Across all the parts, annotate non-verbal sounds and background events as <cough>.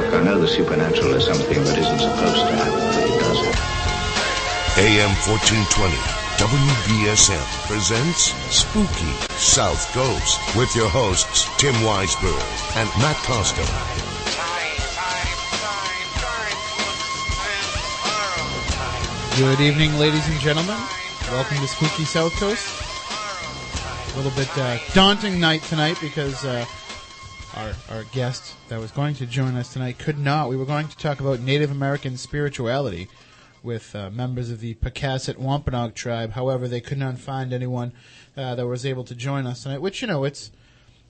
Look, I know the supernatural is something that isn't supposed to happen, but it does. AM 1420, WBSM presents Spooky South Coast with your hosts Tim Weisberg and Matt Costa. Good evening, ladies and gentlemen. Welcome to Spooky South Coast. A little bit uh, daunting night tonight because uh, our our guest that was going to join us tonight could not. We were going to talk about Native American spirituality with uh, members of the Pocasset Wampanoag tribe. However, they could not find anyone uh, that was able to join us tonight. Which you know, it's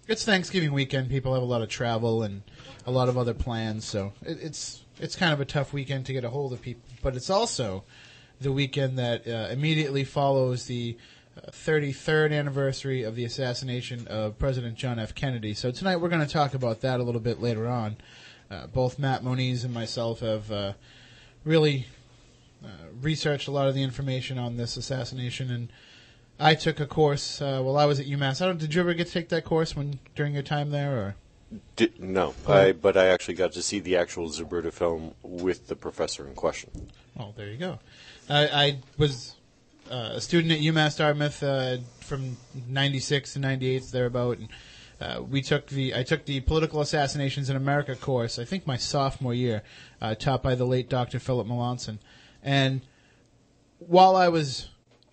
it's Thanksgiving weekend. People have a lot of travel and a lot of other plans, so it, it's it's kind of a tough weekend to get a hold of people. But it's also the weekend that uh, immediately follows the uh, 33rd anniversary of the assassination of President John F. Kennedy. So tonight we're going to talk about that a little bit later on. Uh, both Matt Moniz and myself have uh, really uh, researched a lot of the information on this assassination, and I took a course uh, while I was at UMass. I don't. Did you ever get to take that course when during your time there, or? Di- no, I, but I actually got to see the actual Zapruder film with the professor in question. Oh, there you go. I, I was uh, a student at UMass Dartmouth uh, from '96 to '98, thereabout. And, uh, we took the I took the political assassinations in America course. I think my sophomore year, uh, taught by the late Dr. Philip Melanson. And while I was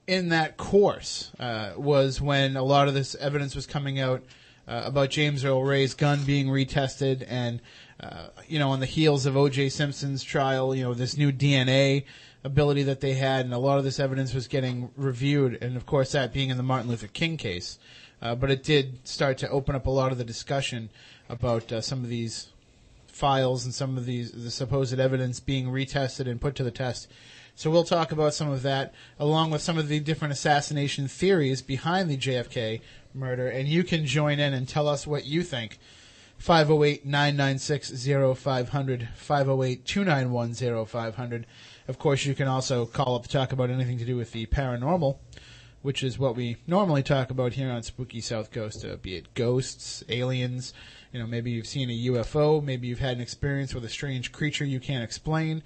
in that course, uh, was when a lot of this evidence was coming out uh, about James Earl Ray's gun being retested, and you know, on the heels of O.J. Simpson's trial, you know, this new DNA ability that they had, and a lot of this evidence was getting reviewed, and of course that being in the Martin Luther King case. Uh, but it did start to open up a lot of the discussion about uh, some of these files and some of these the supposed evidence being retested and put to the test. So we'll talk about some of that, along with some of the different assassination theories behind the JFK murder, and you can join in and tell us what you think. 508-996-0500, 508-291-0500. Of course, you can also call up to talk about anything to do with the paranormal, which is what we normally talk about here on Spooky South Coast, uh, be it ghosts, aliens, you know, maybe you've seen a UFO, maybe you've had an experience with a strange creature you can't explain,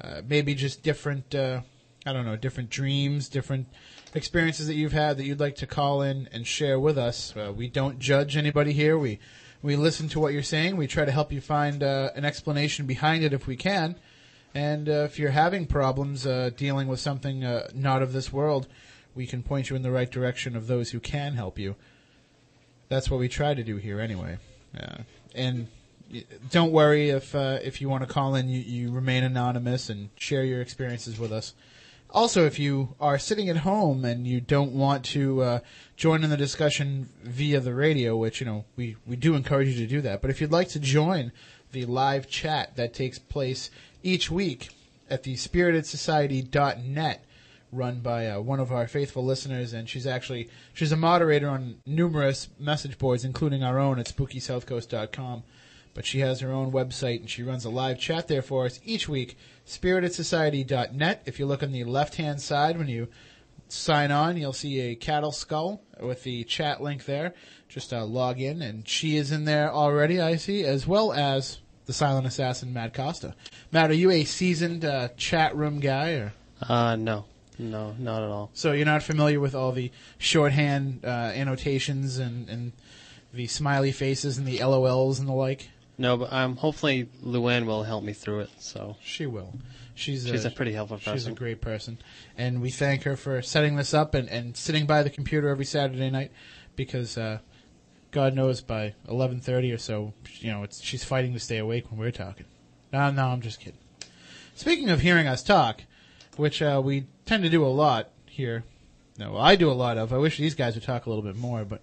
uh, maybe just different, uh, I don't know, different dreams, different experiences that you've had that you'd like to call in and share with us. Uh, we don't judge anybody here. We we listen to what you're saying. We try to help you find uh, an explanation behind it if we can. And uh, if you're having problems uh, dealing with something uh, not of this world, we can point you in the right direction of those who can help you. That's what we try to do here, anyway. And don't worry if uh, if you want to call in, you, you remain anonymous and share your experiences with us. Also, if you are sitting at home and you don't want to uh, join in the discussion via the radio, which you know we, we do encourage you to do that, but if you'd like to join the live chat that takes place each week at the SpiritedSociety.net, run by uh, one of our faithful listeners, and she's actually she's a moderator on numerous message boards, including our own at SpookySouthCoast.com. But she has her own website and she runs a live chat there for us each week. SpiritedSociety.net. If you look on the left hand side when you sign on, you'll see a cattle skull with the chat link there. Just uh, log in, and she is in there already, I see, as well as the silent assassin, Matt Costa. Matt, are you a seasoned uh, chat room guy? or Uh, no, no, not at all. So you're not familiar with all the shorthand uh, annotations and, and the smiley faces and the LOLs and the like? No, but um, hopefully Luann will help me through it. So She will. She's she's a pretty helpful person. She's a great person, and we thank her for setting this up and, and sitting by the computer every Saturday night, because uh, God knows by eleven thirty or so, you know, it's she's fighting to stay awake when we're talking. No, no, I'm just kidding. Speaking of hearing us talk, which uh, we tend to do a lot here. No, I do a lot of. I wish these guys would talk a little bit more, but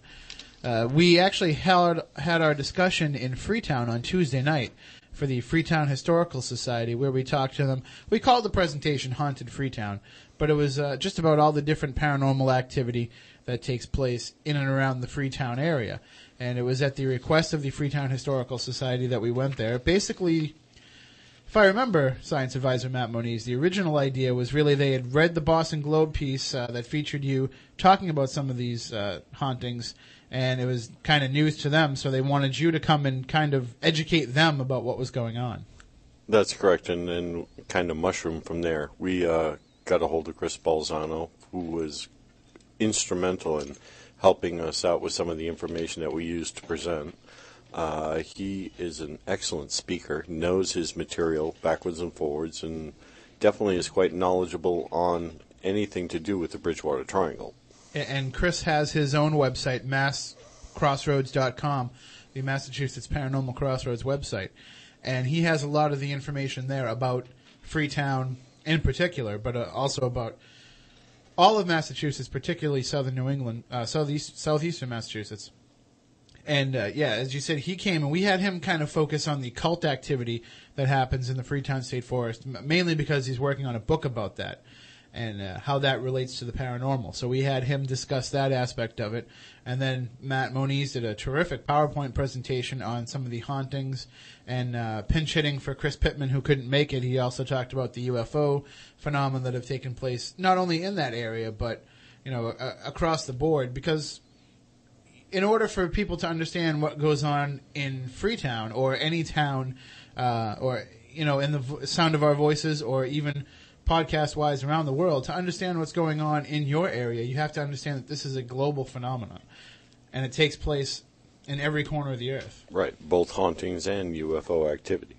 uh, we actually held had our discussion in Freetown on Tuesday night for the Freetown Historical Society, where we talked to them. We called the presentation "Haunted Freetown," but it was uh, just about all the different paranormal activity that takes place in and around the Freetown area. And it was at the request of the Freetown Historical Society that we went there. Basically, if I remember, science advisor Matt Moniz, the original idea was really they had read the Boston Globe piece uh, that featured you talking about some of these uh, hauntings, and it was kind of news to them, so they wanted you to come and kind of educate them about what was going on. That's correct, and then kind of mushroom from there. We uh, got a hold of Chris Balzano, who was instrumental in helping us out with some of the information that we used to present. Uh, he is an excellent speaker, knows his material backwards and forwards, and definitely is quite knowledgeable on anything to do with the Bridgewater Triangle. And Chris has his own website, masscrossroads.com, the Massachusetts Paranormal Crossroads website. And he has a lot of the information there about Freetown in particular, but uh, also about all of Massachusetts, particularly southern New England, uh, southeast, southeastern Massachusetts. And uh, yeah, as you said, he came and we had him kind of focus on the cult activity that happens in the Freetown State Forest, mainly because he's working on a book about that and uh, how that relates to the paranormal. So we had him discuss that aspect of it, and then Matt Moniz did a terrific PowerPoint presentation on some of the hauntings and uh, pinch hitting for Chris Pittman, who couldn't make it. He also talked about the UFO phenomena that have taken place not only in that area but you know a- across the board because in order for people to understand what goes on in Freetown or any town, uh, or you know, in the vo- sound of our voices, or even podcast wise around the world, to understand what's going on in your area, you have to understand that this is a global phenomenon, and it takes place in every corner of the earth. Right, both hauntings and UFO activity.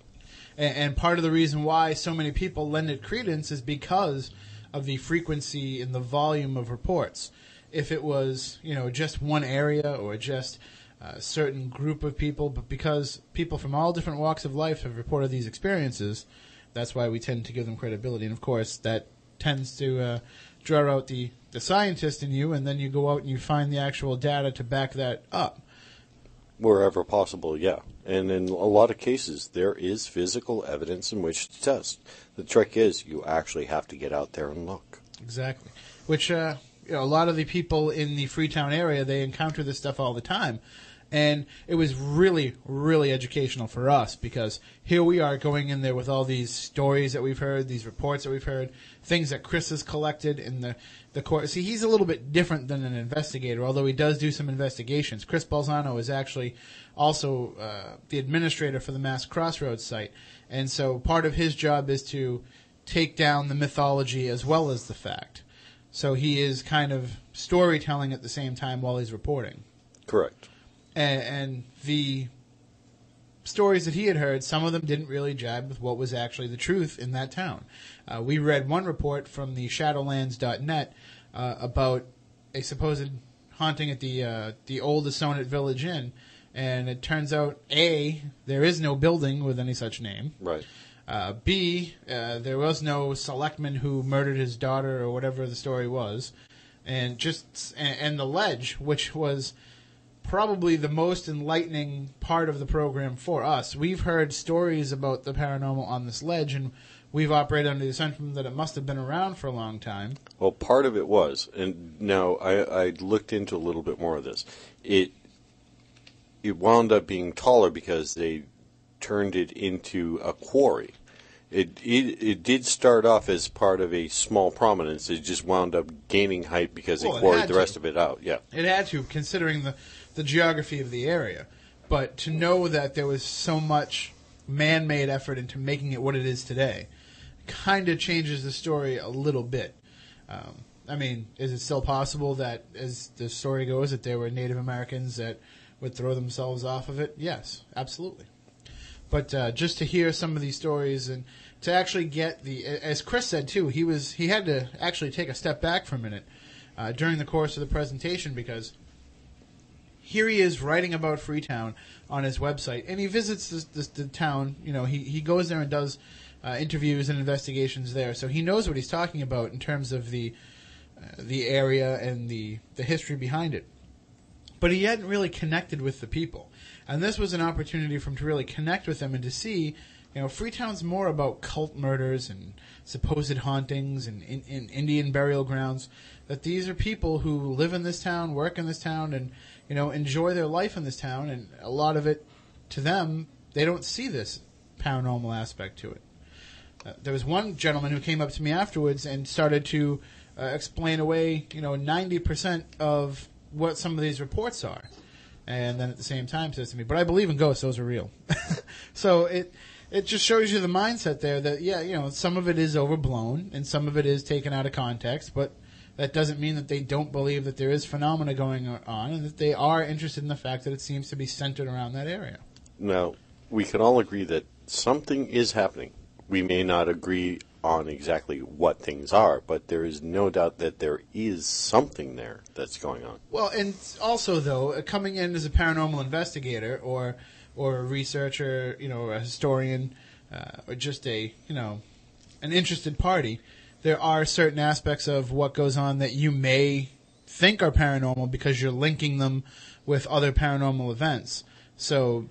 And, and part of the reason why so many people lend it credence is because of the frequency and the volume of reports. If it was, you know, just one area or just a certain group of people, but because people from all different walks of life have reported these experiences, that's why we tend to give them credibility. And of course, that tends to uh, draw out the, the scientist in you, and then you go out and you find the actual data to back that up. Wherever possible, yeah. And in a lot of cases, there is physical evidence in which to test. The trick is you actually have to get out there and look. Exactly. Which, uh, you know, a lot of the people in the Freetown area, they encounter this stuff all the time. And it was really, really educational for us because here we are going in there with all these stories that we've heard, these reports that we've heard, things that Chris has collected in the, the court. See, he's a little bit different than an investigator, although he does do some investigations. Chris Balzano is actually also uh, the administrator for the Mass Crossroads site. And so part of his job is to take down the mythology as well as the fact. So he is kind of storytelling at the same time while he's reporting. Correct. And, and the stories that he had heard, some of them didn't really jibe with what was actually the truth in that town. Uh, we read one report from the Shadowlands.net uh, about a supposed haunting at the uh, the old Assonet Village Inn, and it turns out a there is no building with any such name. Right. Uh, B, uh, there was no selectman who murdered his daughter or whatever the story was, and just and, and the ledge, which was probably the most enlightening part of the program for us. We've heard stories about the paranormal on this ledge, and we've operated under the assumption that it must have been around for a long time. Well, part of it was, and now I, I looked into a little bit more of this. It it wound up being taller because they turned it into a quarry. It, it it did start off as part of a small prominence. It just wound up gaining height because Well, they quarried the to. rest of it out. Yeah, It had to, considering the, the geography of the area. But to know that there was so much man made effort into making it what it is today kind of changes the story a little bit. Um, I mean, is it still possible that, as the story goes, that there were Native Americans that would throw themselves off of it? Yes, absolutely. But uh, just to hear some of these stories and to actually get the, as Chris said too, he was he had to actually take a step back for a minute uh, during the course of the presentation because here he is writing about Freetown on his website, and he visits this, this, the town. You know, he, he goes there and does uh, interviews and investigations there, so he knows what he's talking about in terms of the uh, the area and the the history behind it. But he hadn't really connected with the people, and this was an opportunity for him to really connect with them and to see. You know, Freetown's more about cult murders and supposed hauntings and in, in Indian burial grounds. That these are people who live in this town, work in this town, and you know enjoy their life in this town. And a lot of it, to them, they don't see this paranormal aspect to it. Uh, there was one gentleman who came up to me afterwards and started to uh, explain away, you know, 90% of what some of these reports are. And then at the same time says to me, but I believe in ghosts, those are real. <laughs> so it, it just shows you the mindset there that, yeah, you know, some of it is overblown and some of it is taken out of context, but that doesn't mean that they don't believe that there is phenomena going on and that they are interested in the fact that it seems to be centered around that area. Now, we can all agree that something is happening. We may not agree on exactly what things are, but there is no doubt that there is something there that's going on. Well, and also though, uh, coming in as a paranormal investigator or or a researcher, you know, a historian, uh, or just a you know, an interested party, there are certain aspects of what goes on that you may think are paranormal because you're linking them with other paranormal events. So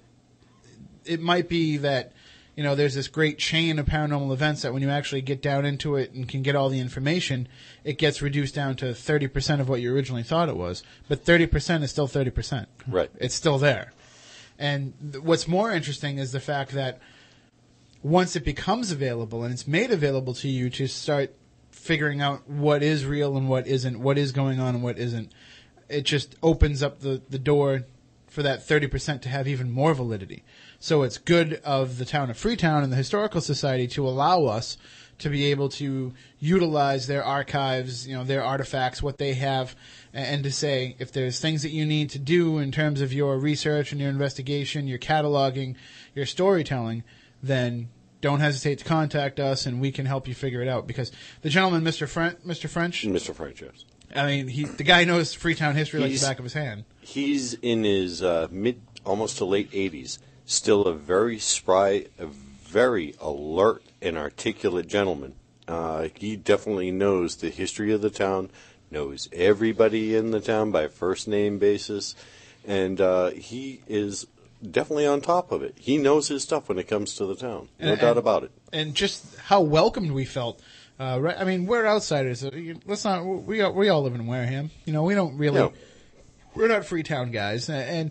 it might be that you know there's this great chain of paranormal events that when you actually get down into it and can get all the information, it gets reduced down to 30% of what you originally thought it was. But 30% is still 30%. Right. It's still there. And th- what's more interesting is the fact that once it becomes available and it's made available to you to start figuring out what is real and what isn't, what is going on and what isn't, it just opens up the, the door for that 30% to have even more validity. So it's good of the town of Freetown and the Historical Society to allow us to be able to utilize their archives, you know, their artifacts, what they have, and to say if there's things that you need to do in terms of your research and your investigation, your cataloging, your storytelling, then don't hesitate to contact us and we can help you figure it out. Because the gentleman, Mr. French, Mr. French, Mr. French, yes. I mean, he the guy knows Freetown history like the He's- back of his hand. He's in his uh, mid, almost to late 80s, still a very spry, a very alert and articulate gentleman. Uh, he definitely knows the history of the town, knows everybody in the town by first name basis, and uh, he is definitely on top of it. He knows his stuff when it comes to the town, no And- doubt and- about it. and just how welcomed we felt. Uh, right, I mean, we're outsiders. Let's not. We all, we all live in Wareham. You know, we don't really. No. We're not Freetown guys, and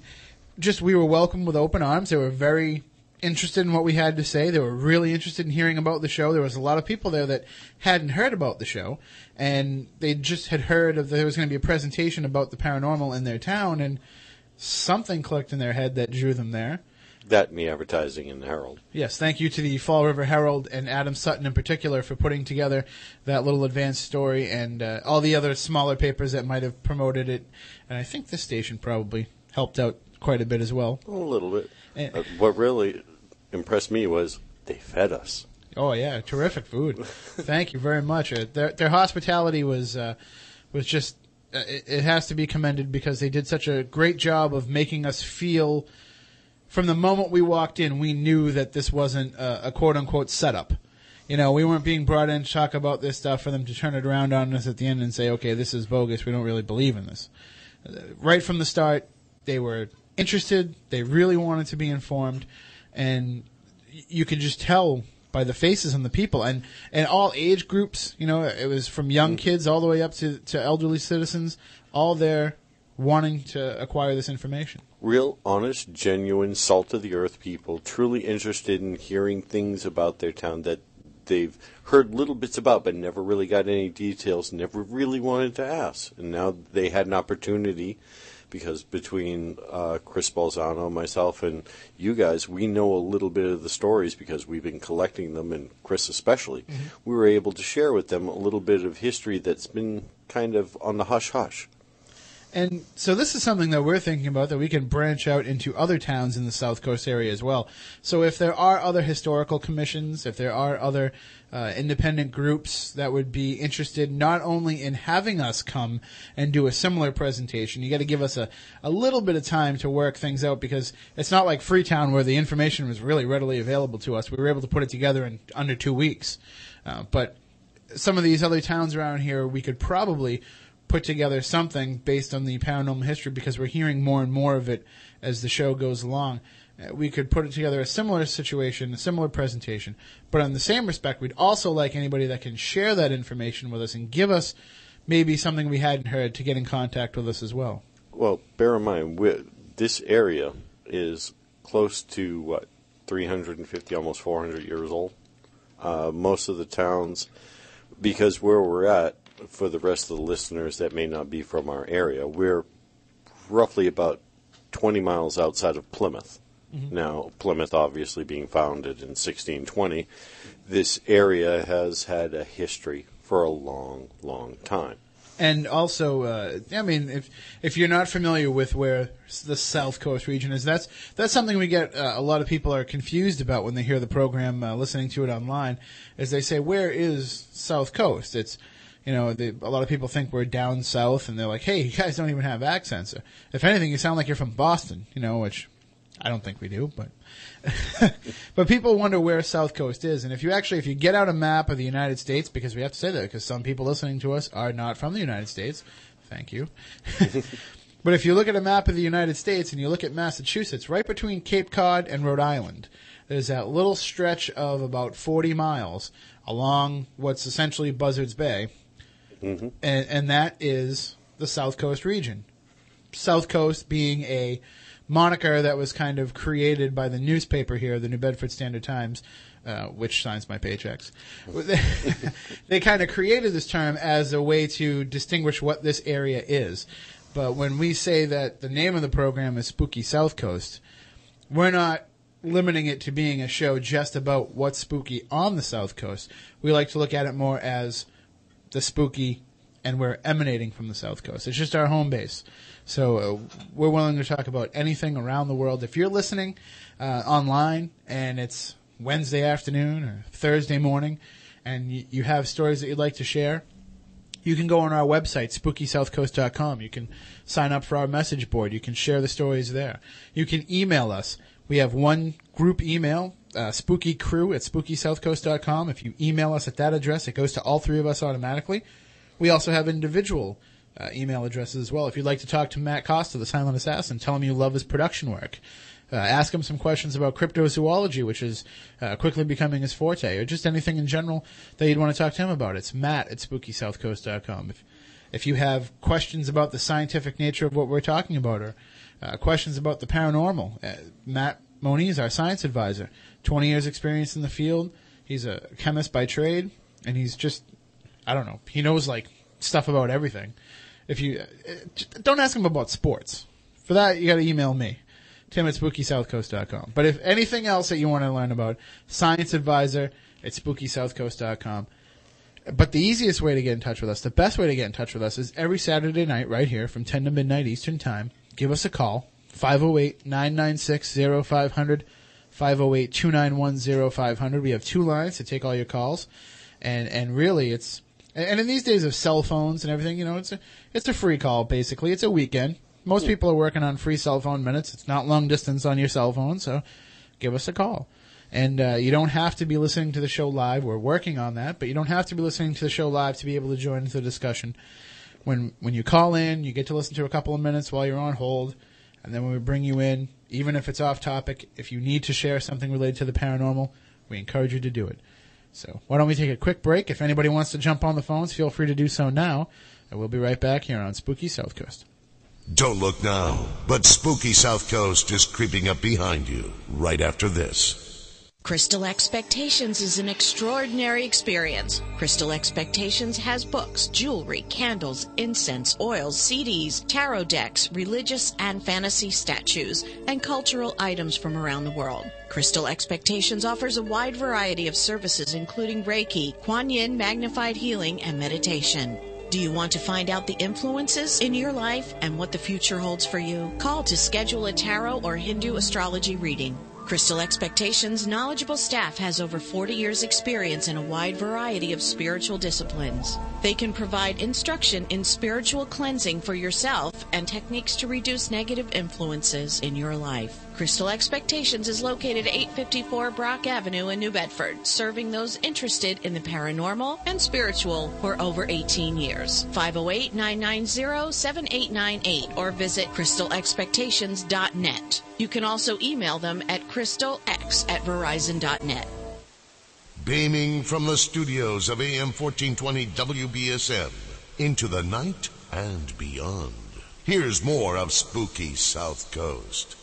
just we were welcomed with open arms. They were very interested in what we had to say. They were really interested in hearing about the show. There was a lot of people there that hadn't heard about the show, and they just had heard of there was going to be a presentation about the paranormal in their town, and something clicked in their head that drew them there. That and the advertising in the Herald. Yes, thank you to the Fall River Herald and Adam Sutton in particular for putting together that little advanced story and uh, all the other smaller papers that might have promoted it. And I think this station probably helped out quite a bit as well. A little bit. Eh. Uh, what really impressed me was they fed us. Oh yeah, terrific food. <laughs> Thank you very much. Uh, their their hospitality was uh, was just it, it has to be commended because they did such a great job of making us feel. From the moment we walked in, we knew that this wasn't a, a quote unquote setup. You know, we weren't being brought in to talk about this stuff for them to turn it around on us at the end and say, "Okay, this is bogus. We don't really believe in this." Uh, Right from the start, they were interested. They really wanted to be informed, and you could just tell by the faces and the people and and all age groups. You know, it was from young mm. kids all the way up to to elderly citizens, all there wanting to acquire this information. Real, honest, genuine, salt of the earth people, truly interested in hearing things about their town that they've heard little bits about but never really got any details, never really wanted to ask. And now they had an opportunity because between uh, Chris Balzano, myself, and you guys, we know a little bit of the stories because we've been collecting them, and Chris especially. We were able to share with them a little bit of history that's been kind of on the hush hush. And so this is something that we're thinking about that we can branch out into other towns in the South Coast area as well. So if there are other historical commissions, if there are other uh, independent groups that would be interested not only in having us come and do a similar presentation, you got to give us a, a little bit of time to work things out because it's not like Freetown where the information was really readily available to us. We were able to put it together in under two weeks. Uh, but some of these other towns around here, we could probably put together something based on the paranormal history because we're hearing more and more of it as the show goes along. Uh, we could put it together a similar situation, a similar presentation, but on the same respect, we'd also like anybody that can share that information with us and give us maybe something we hadn't heard to get in contact with us as well. Well, bear in mind, this area is close to what 350, almost 400 years old. Uh, most of the towns, because where we're at, for the rest of the listeners that may not be from our area, we're roughly about 20 miles outside of Plymouth. Now, Plymouth obviously being founded in 1620, this area has had a history for a long, long time. And also, uh, I mean, if if you're not familiar with where the South Coast region is, that's that's something we get uh, a lot of people are confused about when they hear the program, uh, listening to it online, is they say, "Where is South Coast?" It's you know, they, a lot of people think we're down south, and they're like, "Hey, you guys don't even have accents. If anything, you sound like you're from Boston." You know, which I don't think we do, but <laughs> but people wonder where South Coast is, and if you actually if you get out a map of the United States, because we have to say that because some people listening to us are not from the United States. Thank you. <laughs> but if you look at a map of the United States and you look at Massachusetts, right between Cape Cod and Rhode Island, there's that little stretch of about 40 miles along what's essentially Buzzards Bay, and, and that is the South Coast region. South Coast being a moniker that was kind of created by the newspaper here, the New Bedford Standard Times, uh, which signs my paychecks. <laughs> they kind of created this term as a way to distinguish what this area is. But when we say that the name of the program is Spooky South Coast, we're not limiting it to being a show just about what's spooky on the South Coast. We like to look at it more as the spooky and we're emanating from the South Coast. It's just our home base. So uh, we're willing to talk about anything around the world. If you're listening uh, online and it's Wednesday afternoon or Thursday morning and you, you have stories that you'd like to share, you can go on our website, spookysouthcoast.com. You can sign up for our message board. You can share the stories there. You can email us. We have one group email, uh, spookycrew at spookysouthcoast.com. If you email us at that address, it goes to all three of us automatically. We also have individual uh, email addresses as well. If you'd like to talk to Matt Costa, the Silent Assassin, tell him you love his production work. Uh, ask him some questions about cryptozoology, which is uh, quickly becoming his forte, or just anything in general that you'd want to talk to him about. It's Matt at SpookySouthCoast.com. If, if you have questions about the scientific nature of what we're talking about, or uh, questions about the paranormal, uh, Matt Moniz our science advisor. 20 years experience in the field. He's a chemist by trade, and he's just, I don't know, he knows like stuff about everything. If you, uh, don't ask him about sports. For that, you gotta email me. Tim at SpookySouthCoast.com. But if anything else that you want to learn about, Science Advisor at SpookySouthCoast.com. But the easiest way to get in touch with us, the best way to get in touch with us is every Saturday night right here from 10 to midnight Eastern Time. Give us a call, 508-996-0500, 508-291-0500. We have two lines to take all your calls. And, and really it's, and in these days of cell phones and everything, you know, it's a, it's a free call basically. It's a weekend. Most people are working on free cell phone minutes. It's not long distance on your cell phone, so give us a call. And uh, you don't have to be listening to the show live. We're working on that, but you don't have to be listening to the show live to be able to join the discussion. When when you call in, you get to listen to a couple of minutes while you're on hold, and then when we bring you in, even if it's off topic, if you need to share something related to the paranormal, we encourage you to do it. So why don't we take a quick break? If anybody wants to jump on the phones, feel free to do so now. And we'll be right back here on Spooky South Coast. Don't look now, but Spooky South Coast is creeping up behind you right after this. Crystal Expectations is an extraordinary experience. Crystal Expectations has books, jewelry, candles, incense, oils, CDs, tarot decks, religious and fantasy statues, and cultural items from around the world. Crystal Expectations offers a wide variety of services including Reiki, Kuan Yin magnified healing, and meditation. Do you want to find out the influences in your life and what the future holds for you? Call to schedule a tarot or Hindu astrology reading. Crystal Expectations knowledgeable staff has over 40 years experience in a wide variety of spiritual disciplines. They can provide instruction in spiritual cleansing for yourself and techniques to reduce negative influences in your life. Crystal Expectations is located at 854 Brock Avenue in New Bedford, serving those interested in the paranormal and spiritual for over 18 years. 508-990-7898 or visit crystalexpectations.net. You can also email them at crystalx at verizon.net. Beaming from the studios of AM 1420 WBSM into the night and beyond. Here's more of Spooky South Coast.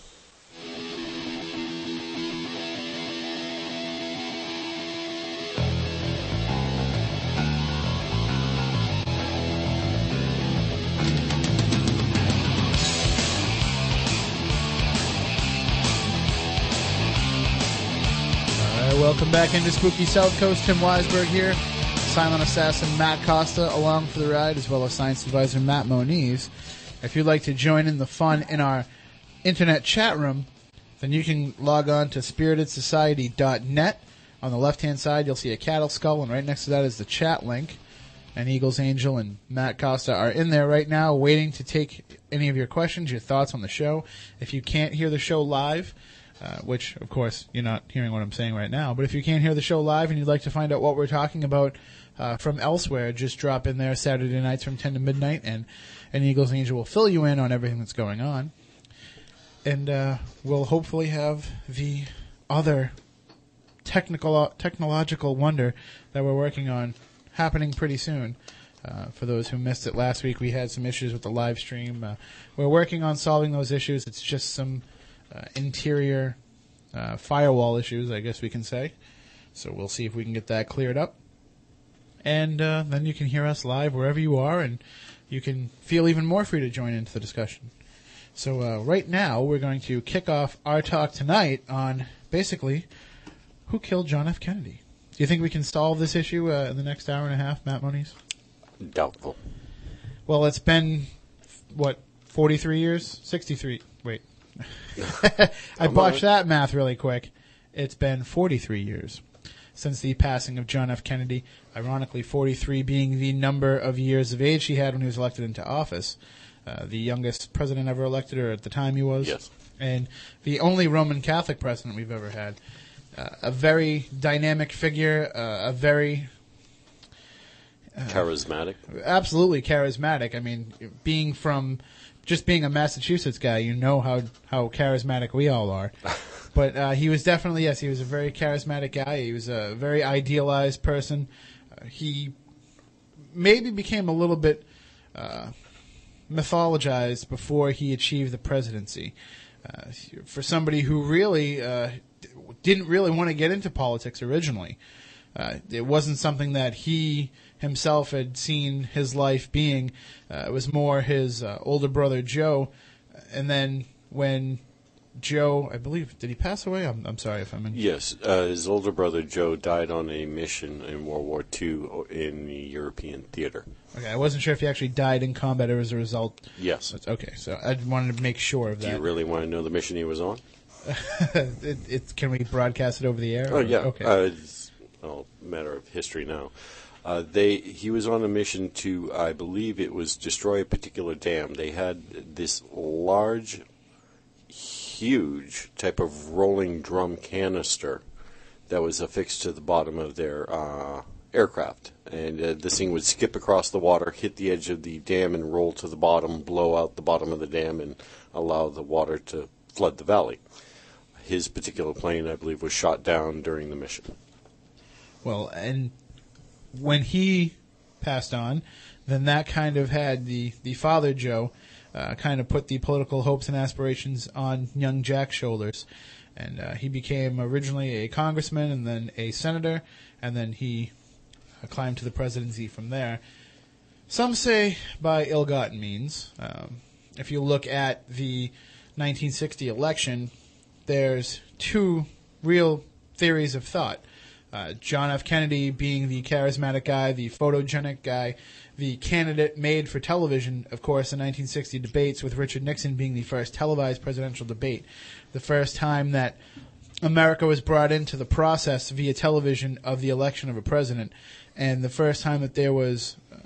Back into Spooky South Coast. Tim Weisberg here. Silent Assassin Matt Costa along for the ride, as well as Science Advisor Matt Moniz. If you'd like to join in the fun in our internet chat room, then you can log on to spiritedsociety.net. On the left hand side, you'll see a cattle skull, and right next to that is the chat link. And Eagles Angel and Matt Costa are in there right now waiting to take any of your questions, your thoughts on the show. If you can't hear the show live, uh, which of course you're not hearing what I'm saying right now, but if you can't hear the show live and you'd like to find out what we're talking about uh, from elsewhere, just drop in there Saturday nights from 10 to midnight, and an Eagles Angel will fill you in on everything that's going on. And uh, we'll hopefully have the other technical technological wonder that we're working on happening pretty soon. Uh, for those who missed it last week, we had some issues with the live stream. Uh, we're working on solving those issues. It's just some interior uh, firewall issues, I guess we can say. So we'll see if we can get that cleared up. And uh, then you can hear us live wherever you are, and you can feel even more free to join into the discussion. So uh, right now, we're going to kick off our talk tonight on basically who killed John F. Kennedy. Do you think we can solve this issue uh, in the next hour and a half, Matt Moniz? Doubtful. Well, it's been what forty-three years, sixty-three. <laughs> I botched that math really quick. It's been forty-three years since the passing of John F. Kennedy. Ironically, forty-three being the number of years of age he had when he was elected into office. Uh, the youngest president ever elected, or at the time he was. Yes. And the only Roman Catholic president we've ever had. Uh, a very dynamic figure, uh, a very Charismatic. absolutely charismatic. I mean, being from just being a Massachusetts guy, you know how how charismatic we all are. <laughs> but uh, he was definitely yes, he was a very charismatic guy. He was a very idealized person. Uh, he maybe became a little bit uh, mythologized before he achieved the presidency. Uh, for somebody who really uh, didn't really want to get into politics originally. Uh, it wasn't something that he himself had seen his life being. Uh, it was more his uh, older brother Joe, and then when Joe, I believe, did he pass away? I'm, I'm sorry if I'm in. Yes, uh, his older brother Joe died on a mission in World War II in the European theater. Okay, I wasn't sure if he actually died in combat or as a result. Yes. Okay, so I wanted to make sure of that. Do you really want to know the mission he was on? <laughs> it, it, can we broadcast it over the air? Oh or- yeah. Okay. Matter of history now. Uh, they he was on a mission to I believe it was destroy a particular dam. They had this large, huge type of rolling drum canister that was affixed to the bottom of their uh, aircraft, and uh, this thing would skip across the water, hit the edge of the dam, and roll to the bottom, blow out the bottom of the dam, and allow the water to flood the valley. His particular plane, I believe, was shot down during the mission. Well, and when he passed on, then that kind of had the, the father Joe uh, kind of put the political hopes and aspirations on young Jack's shoulders. And uh, he became originally a congressman and then a senator, and then he uh, climbed to the presidency from there. Some say by ill gotten means. Um, if you look at the 1960 election, there's two real theories of thought. Uh, John F. Kennedy being the charismatic guy, the photogenic guy, the candidate made for television, of course, in 1960 debates, with Richard Nixon being the first televised presidential debate. The first time that America was brought into the process via television of the election of a president, and the first time that there was uh,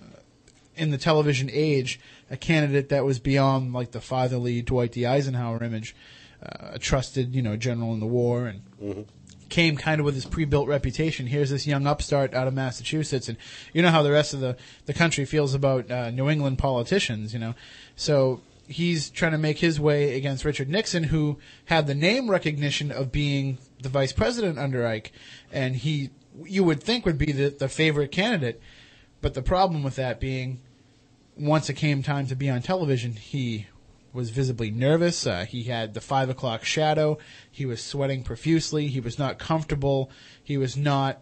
in the television age a candidate that was beyond like the fatherly Dwight D. Eisenhower image, uh, a trusted you know general in the war, and came kind of with his pre-built reputation. Here's this young upstart out of Massachusetts, and you know how the rest of the the country feels about uh, New England politicians, you know. So he's trying to make his way against Richard Nixon, who had the name recognition of being the vice president under Ike, and he you would think would be the, the favorite candidate. But the problem with that being, once it came time to be on television, he was visibly nervous. Uh, he had the five o'clock shadow. He was sweating profusely. He was not comfortable. He was not.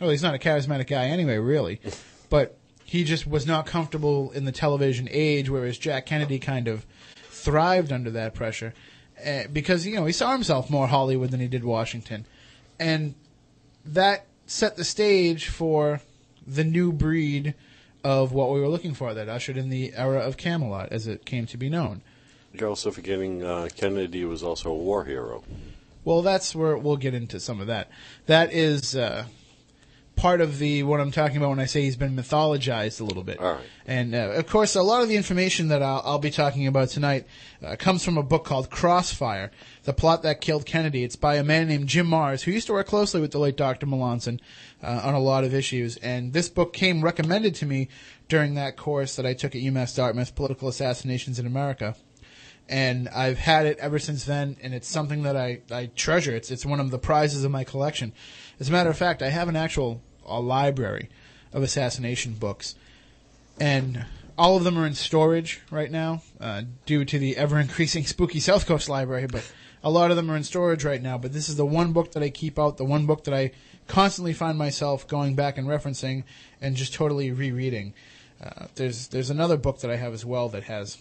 Well, he's not a charismatic guy anyway, really. <laughs> But he just was not comfortable in the television age, whereas Jack Kennedy kind of thrived under that pressure uh, because you know he saw himself more Hollywood than he did Washington, and that set the stage for the new breed of what we were looking for that ushered in the era of Camelot, as it came to be known. You're also forgetting uh, Kennedy was also a war hero. Well, that's where we'll get into some of that. That is uh, part of the what I'm talking about when I say he's been mythologized a little bit. All right. And uh, of course, a lot of the information that I'll, I'll be talking about tonight uh, comes from a book called Crossfire: The Plot That Killed Kennedy. It's by a man named Jim Marrs, who used to work closely with the late Dr. Melanson uh, on a lot of issues. And this book came recommended to me during that course that I took at UMass Dartmouth, Political Assassinations in America and I've had it ever since then, and it's something that I, I treasure. It's it's one of the prizes of my collection. As a matter of fact, I have an actual a library of assassination books, and all of them are in storage right now uh, due to the ever increasing <laughs> spooky South Coast library. But a lot of them are in storage right now. But this is the one book that I keep out, the one book that I constantly find myself going back and referencing and just totally rereading. Uh, there's there's another book that I have as well that has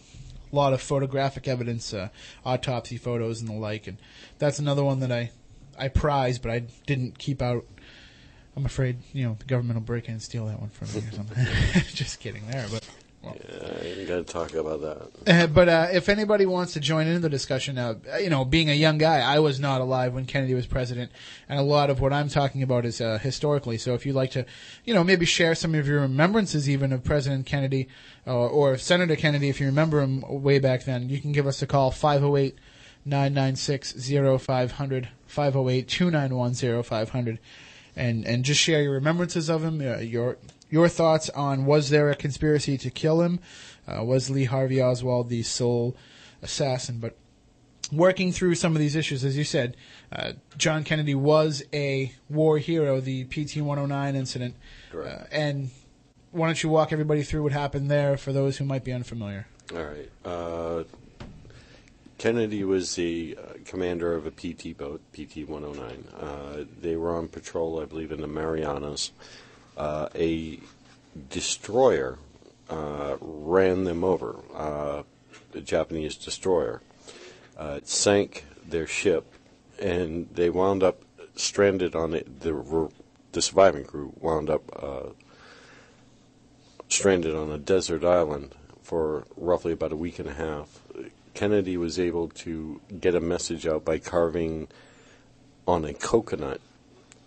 a lot of photographic evidence, uh, autopsy photos and the like, and that's another one that I I prize, but I didn't keep out. I'm afraid you know the government will break in and steal that one from me or something. <laughs> Just kidding there, but. Yeah, ain't got to talk about that. Uh, but uh, if anybody wants to join in the discussion, uh, you know, being a young guy, I was not alive when Kennedy was president, and a lot of what I'm talking about is uh, historically. So if you'd like to, you know, maybe share some of your remembrances even of President Kennedy uh, or Senator Kennedy, if you remember him way back then, you can give us a call 508 996 0500 508 291 0500 and and just share your remembrances of him, your your thoughts on was there a conspiracy to kill him? Uh, was Lee Harvey Oswald the sole assassin? But working through some of these issues, as you said, uh, John Kennedy was a war hero, the PT 109 incident. Correct. Uh, and why don't you walk everybody through what happened there for those who might be unfamiliar? All right. Uh, Kennedy was the uh, commander of a PT boat, PT 109. Uh, they were on patrol, I believe, in the Marianas. Uh, a destroyer uh, ran them over, uh, a Japanese destroyer. Uh, it sank their ship, and they wound up stranded on it. The, the surviving crew wound up uh, stranded on a desert island for roughly about a week and a half. Kennedy was able to get a message out by carving on a coconut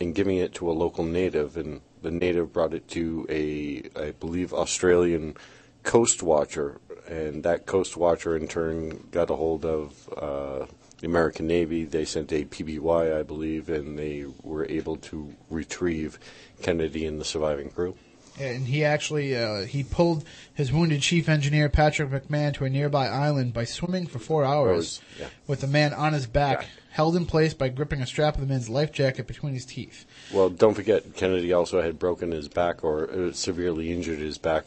and giving it to a local native, and the native brought it to a, I believe, Australian coast watcher, and that coast watcher in turn got a hold of uh, the American Navy. They sent a PBY, I believe, and they were able to retrieve Kennedy and the surviving crew. and he actually uh, he pulled his wounded chief engineer Patrick McMahon to a nearby island by swimming for four hours yeah. with the man on his Back. Held in place by gripping a strap of the man's life jacket between his teeth. Well, don't forget, Kennedy also had broken his back or uh, severely injured his back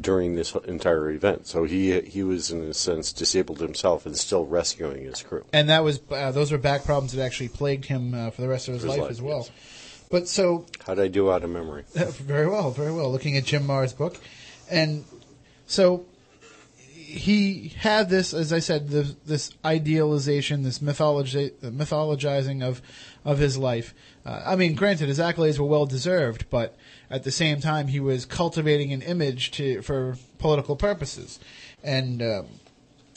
during this entire event. So he he was in a sense disabled himself and still rescuing his crew. And that was uh, those were back problems that actually plagued him uh, for the rest of his, his life, life, as well. yes. But so How did I do out of memory? <laughs> very well, very well. Looking at Jim Marrs' book, and so he had this, as I said, this, this idealization, this mythologi- mythologizing of of his life. Uh, I mean, granted, his accolades were well deserved, but at the same time, he was cultivating an image to for political purposes, and um,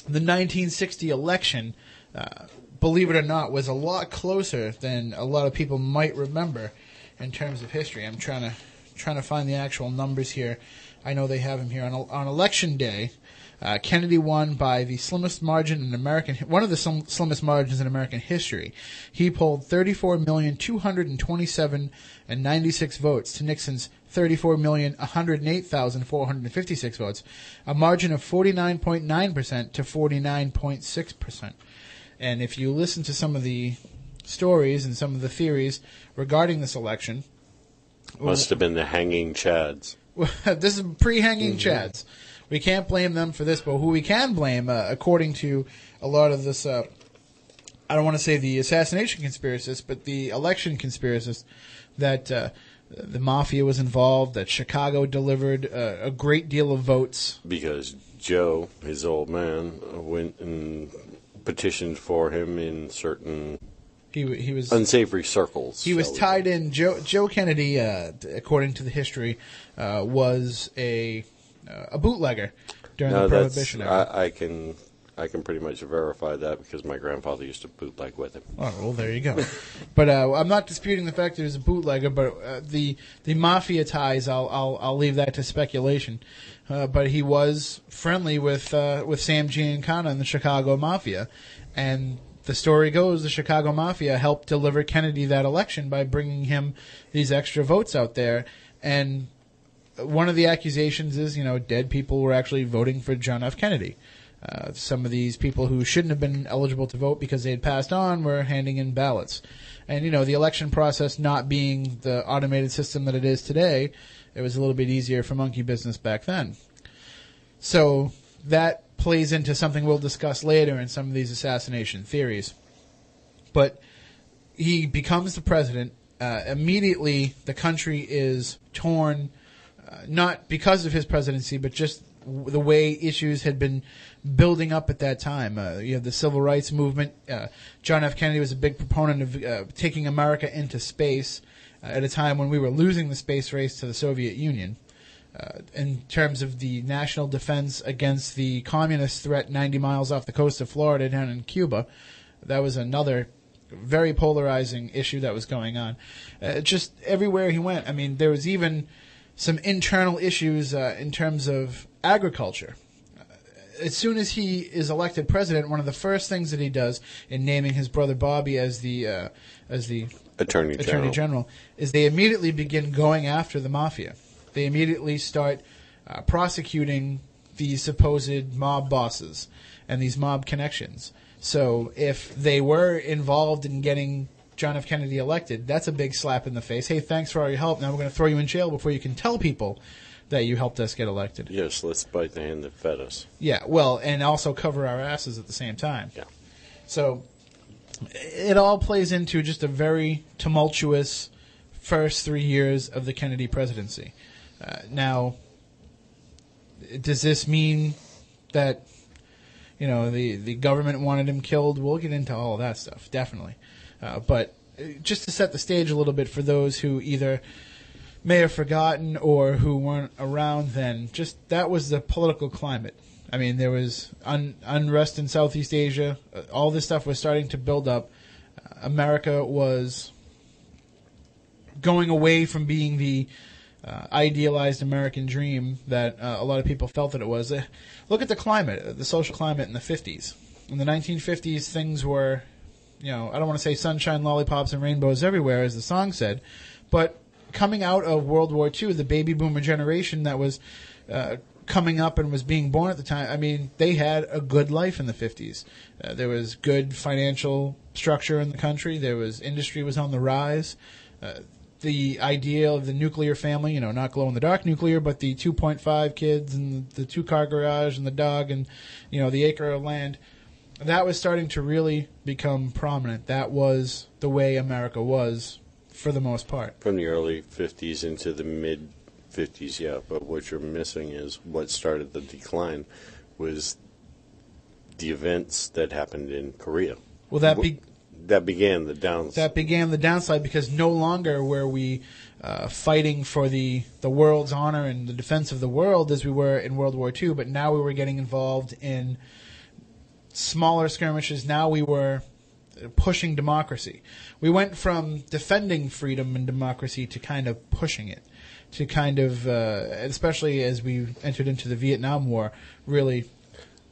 the 1960 election. Uh, believe it or not, was a lot closer than a lot of people might remember in terms of history. I'm trying to trying to find the actual numbers here. I know they have them here on on election day. Uh, Kennedy won by the slimmest margin in American, one of the slim, slimmest margins in American history. He polled 34,227 and 96 votes to Nixon's 34,108,456 votes, a margin of 49.9% to 49.6%. And if you listen to some of the stories and some of the theories regarding this election, Must have been the hanging chads. <laughs> this is pre-hanging chads. We can't blame them for this, but who we can blame, uh, according to a lot of this, uh, I don't want to say the assassination conspiracists, but the election conspiracists, that uh, the mafia was involved, that Chicago delivered uh, a great deal of votes. because Joe, his old man, went and petitioned for him in certain He he was unsavory circles. he was tied in. Joe Joe Kennedy, uh, according to the history, uh, was a a bootlegger during No, the Prohibition era. I, I can I can pretty much verify that because my grandfather used to bootleg with him. Oh, well, there you go. <laughs> but uh, I'm not disputing the fact that he was a bootlegger, but uh, the the mafia ties, I'll I'll, I'll leave that to speculation. Uh, but he was friendly with uh, with Sam Giancana and the Chicago Mafia, and the story goes the Chicago Mafia helped deliver Kennedy that election by bringing him these extra votes out there, and one of the accusations is, you know, dead people were actually voting for John F. Kennedy. Uh, some of these people who shouldn't have been eligible to vote because they had passed on were handing in ballots. And, you know, the election process not being the automated system that it is today, it was a little bit easier for monkey business back then. So that plays into something we'll discuss later in some of these assassination theories. But he becomes the president. Uh, immediately, the country is torn, not because of his presidency, but just the way issues had been building up at that time. Uh, you have the civil rights movement. Uh, John F. Kennedy was a big proponent of uh, taking America into space uh, at a time when we were losing the space race to the Soviet Union. Uh, in terms of the national defense against the communist threat 90 miles off the coast of Florida down in Cuba, that was another very polarizing issue that was going on. Uh, just everywhere he went. I mean, there was even some internal issues uh, in terms of agriculture. Uh, As soon as he is elected president, one of the first things that he does in naming his brother Bobby as the uh, as the Attorney General. Attorney General is they immediately begin going after the mafia. They immediately start uh, prosecuting these supposed mob bosses and these mob connections. So if they were involved in getting John F. Kennedy elected, that's a big slap in the face. Hey, thanks for all your help. Now we're going to throw you in jail before you can tell people that you helped us get elected. Yes, let's bite the hand that fed us. Yeah, well, and also cover our asses at the same time. Yeah. So it all plays into just a very tumultuous first three years of the Kennedy presidency. Uh, now, does this mean that you know the the government wanted him killed? We'll get into all of that stuff, definitely. Uh, but uh, just to set the stage a little bit for those who either may have forgotten or who weren't around then, just that was the political climate. I mean, there was un- unrest in Southeast Asia. Uh, all this stuff was starting to build up. Uh, America was going away from being the uh, idealized American dream that uh, a lot of people felt that it was. Look at the climate, the social climate in the 50s. In the 1950s, things were, you know, I don't want to say sunshine, lollipops, and rainbows everywhere, as the song said, but coming out of World War II, the baby boomer generation that was uh, coming up and was being born at the time, I mean, they had a good life in the 50s. Uh, there was good financial structure in the country. There was industry was on the rise. Uh, the idea of the nuclear family, you know, not glow in the dark nuclear, but the 2.5 kids and the two car garage and the dog and, you know, the acre of land, that was starting to really become prominent. That was the way America was for the most part. From the early 50s into the mid 50s, yeah. But what you're missing is what started the decline was the events that happened in Korea. Well, that be, That began the down. that began the downside because no longer were we uh, fighting for the, the world's honor and the defense of the world as we were in World War II, but now we were getting involved in smaller skirmishes. Now we were pushing democracy. We went from defending freedom and democracy to kind of pushing it, to kind of, uh, especially as we entered into the Vietnam War, really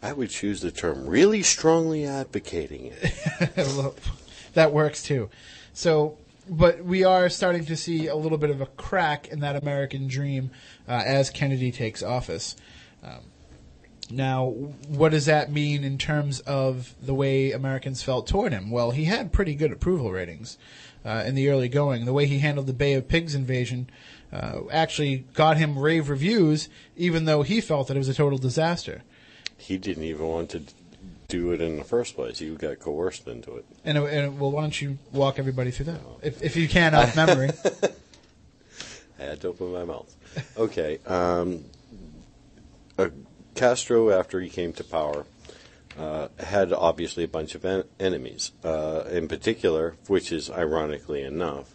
I would choose the term really strongly advocating it. <laughs> that works too. So, but we are starting to see a little bit of a crack in that American dream uh, as Kennedy takes office. Um, now, what does that mean in terms of the way Americans felt toward him? Well, he had pretty good approval ratings uh, in the early going. The way he handled the Bay of Pigs invasion uh, actually got him rave reviews, even though he felt that it was a total disaster. He didn't even want to do it in the first place. He got coerced into it. And, and well, why don't you walk everybody through that, if, if you can, off memory? <laughs> I had to open my mouth. Okay. Um, uh, Castro, after he came to power, uh, had obviously a bunch of en- enemies. Uh, in particular, which is ironically enough,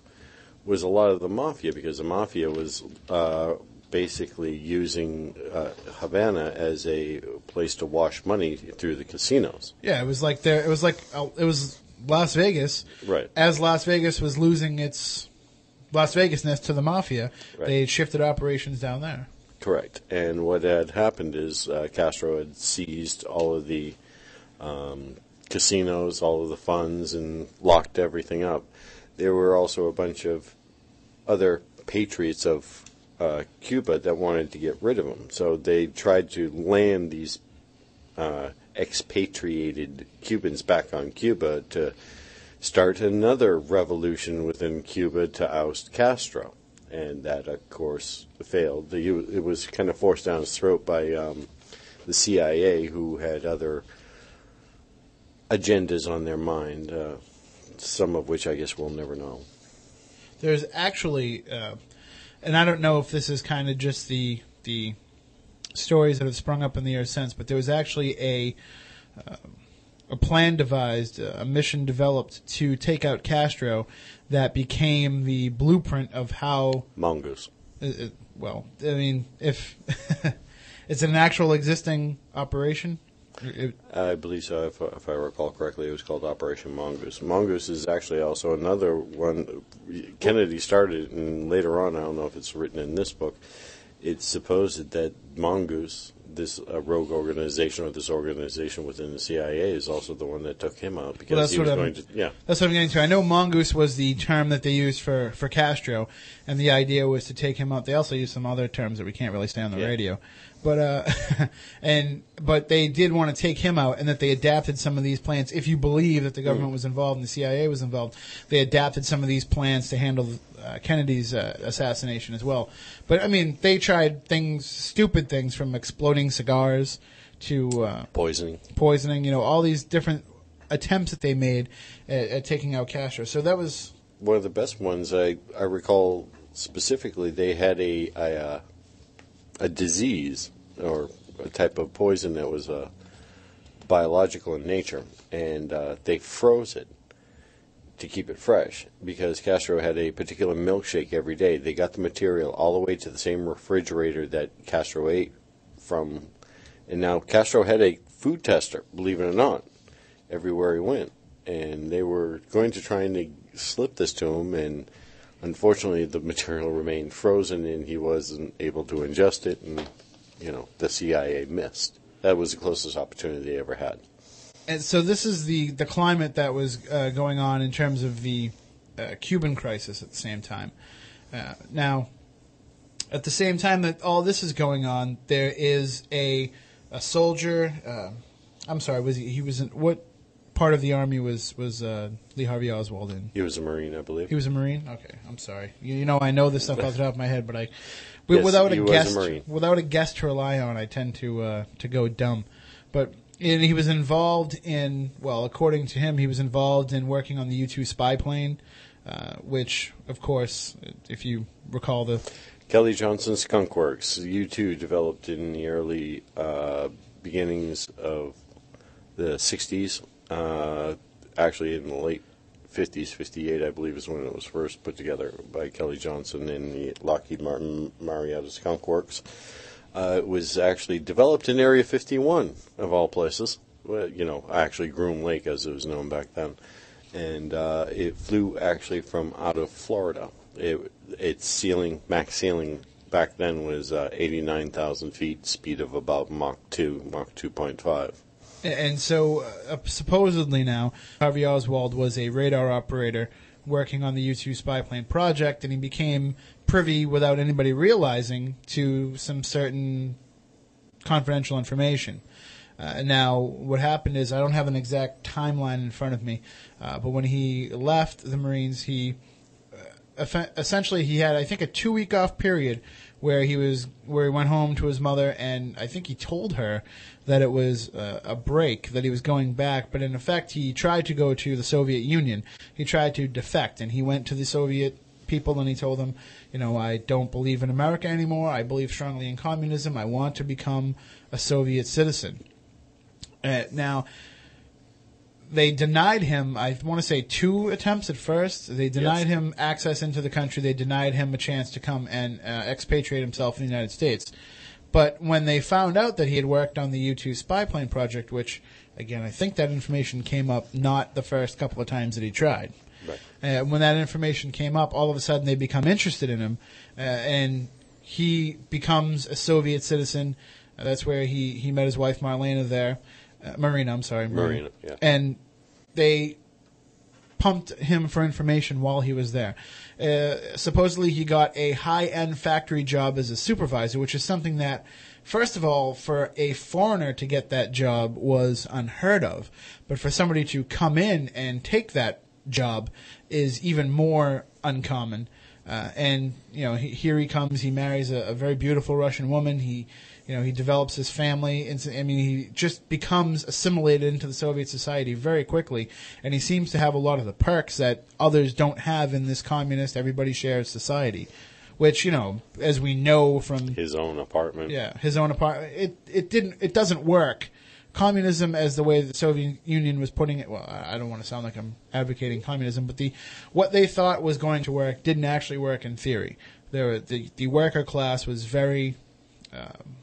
was a lot of the mafia because the mafia was uh, basically using uh, Havana as a place to wash money through the casinos. Yeah, it was like there. It was like uh, it was Las Vegas. Right. As Las Vegas was losing its Las Vegasness to the mafia, Right. they shifted operations down there. Correct. And what had happened is uh, Castro had seized all of the um, casinos, all of the funds, and locked everything up. There were also a bunch of other patriots of uh, Cuba that wanted to get rid of him. So they tried to land these uh, expatriated Cubans back on Cuba to start another revolution within Cuba to oust Castro. And that, of course, failed. The- It was kind of forced down his throat by um, the CIA, who had other agendas on their mind, uh, some of which I guess we'll never know. There's actually, uh, and I don't know if this is kind of just the the stories that have sprung up in the years since, but there was actually a uh, a plan devised, uh, a mission developed to take out Castro that became the blueprint of how Mongoose. it, it- well, I mean, if <laughs> it's an actual existing operation, it, I believe so, if, if I recall correctly. It was called Operation Mongoose. Mongoose is actually also another one. Kennedy started, and later on, I don't know if it's written in this book. It's supposed that Mongoose, this uh, rogue organization or this organization within the CIA, is also the one that took him out because that's he was I'm- going to. Yeah, That's what I'm getting to. I know mongoose was the term that they used for, for Castro, and the idea was to take him out. They also used some other terms that we can't really say on the Yeah. radio, but uh, <laughs> and but they did want to take him out, and that they adapted some of these plans. If you believe that the government Mm. was involved and the CIA was involved, they adapted some of these plans to handle uh, Kennedy's uh, assassination as well. But I mean, they tried things, stupid things, from exploding cigars to uh, poisoning. poisoning, you know, all these different attempts that they made at, at taking out Castro. So that was One of the best ones I, I recall specifically, they had a a, uh, a disease or a type of poison that was uh, biological in nature, and uh, they froze it to keep it fresh because Castro had a particular milkshake every day. They got the material all the way to the same refrigerator that Castro ate from, and now Castro had a food tester, believe it or not, everywhere he went, and they were going to try and slip this to him, and unfortunately the material remained frozen, and he wasn't able to ingest it, and you know the CIA missed. That was the closest opportunity they ever had. And so this is the the climate that was uh, going on in terms of the uh, Cuban crisis at the same time. Uh, now, at the same time that all this is going on, there is a a soldier. Uh, I'm sorry, was he? He was in what part of the army was was uh, Lee Harvey Oswald in? He was a Marine, I believe. He was a Marine. Okay, I'm sorry. You, you know, I know this stuff off the top of my head, but I, Yes, without a was a guest, without a guest to rely on, I tend to uh, to go dumb. But and he was involved in, well, according to him, he was involved in working on the U-2 spy plane, uh, which, of course, if you recall the Kelly Johnson Skunk Works, U2 developed in the early uh, beginnings of the 60s. Uh, actually, in the late 50s, 58, I believe, is when it was first put together by Kelly Johnson in the Lockheed Martin Marietta Skunk Works. Uh, it was actually developed in Area 51, of all places. Well, you know, actually Groom Lake, as it was known back then. And uh, it flew actually from out of Florida. It, its ceiling, max ceiling back then was uh, 89,000 feet, speed of about Mach 2, Mach 2.5. And so, uh, supposedly now, Harvey Oswald was a radar operator working on the U 2 spy plane project, and he became privy, without anybody realizing, to some certain confidential information. Uh, now, what happened is, I don't have an exact timeline in front of me, uh, but when he left the Marines, he eff- essentially he had I think a two week off period where he was where he went home to his mother and I think he told her that it was uh, a break that he was going back but in effect he tried to go to the Soviet Union he tried to defect and he went to the Soviet people and he told them you know I don't believe in America anymore I believe strongly in communism I want to become a Soviet citizen Uh, now, they denied him, I want to say, two attempts at first. They denied Yes. him access into the country. They denied him a chance to come and uh, expatriate himself in the United States. But when they found out that he had worked on the U 2 spy plane project, which, again, I think that information came up not the first couple of times that he tried. Right. Uh, when that information came up, all of a sudden they become interested in him, uh, and he becomes a Soviet citizen. Uh, that's where he, he met his wife Marlena there, uh, Marina. I'm sorry, Marina, yeah. And they pumped him for information while he was there. Uh, supposedly, he got a high-end factory job as a supervisor, which is something that, first of all, for a foreigner to get that job was unheard of. But for somebody to come in and take that job is even more uncommon. Uh, and you know, he, here he comes. He marries a, a very beautiful Russian woman. He, you know, he develops his family. I mean, he just becomes assimilated into the Soviet society very quickly, and he seems to have a lot of the perks that others don't have in this communist, everybody shares society. Which you know, as we know from His own apartment. yeah, his own apartment. It it didn't. It doesn't work. Communism, as the way the Soviet Union was putting it. Well, I don't want to sound like I'm advocating communism, but the what they thought was going to work didn't actually work in theory. There, the the worker class was very um,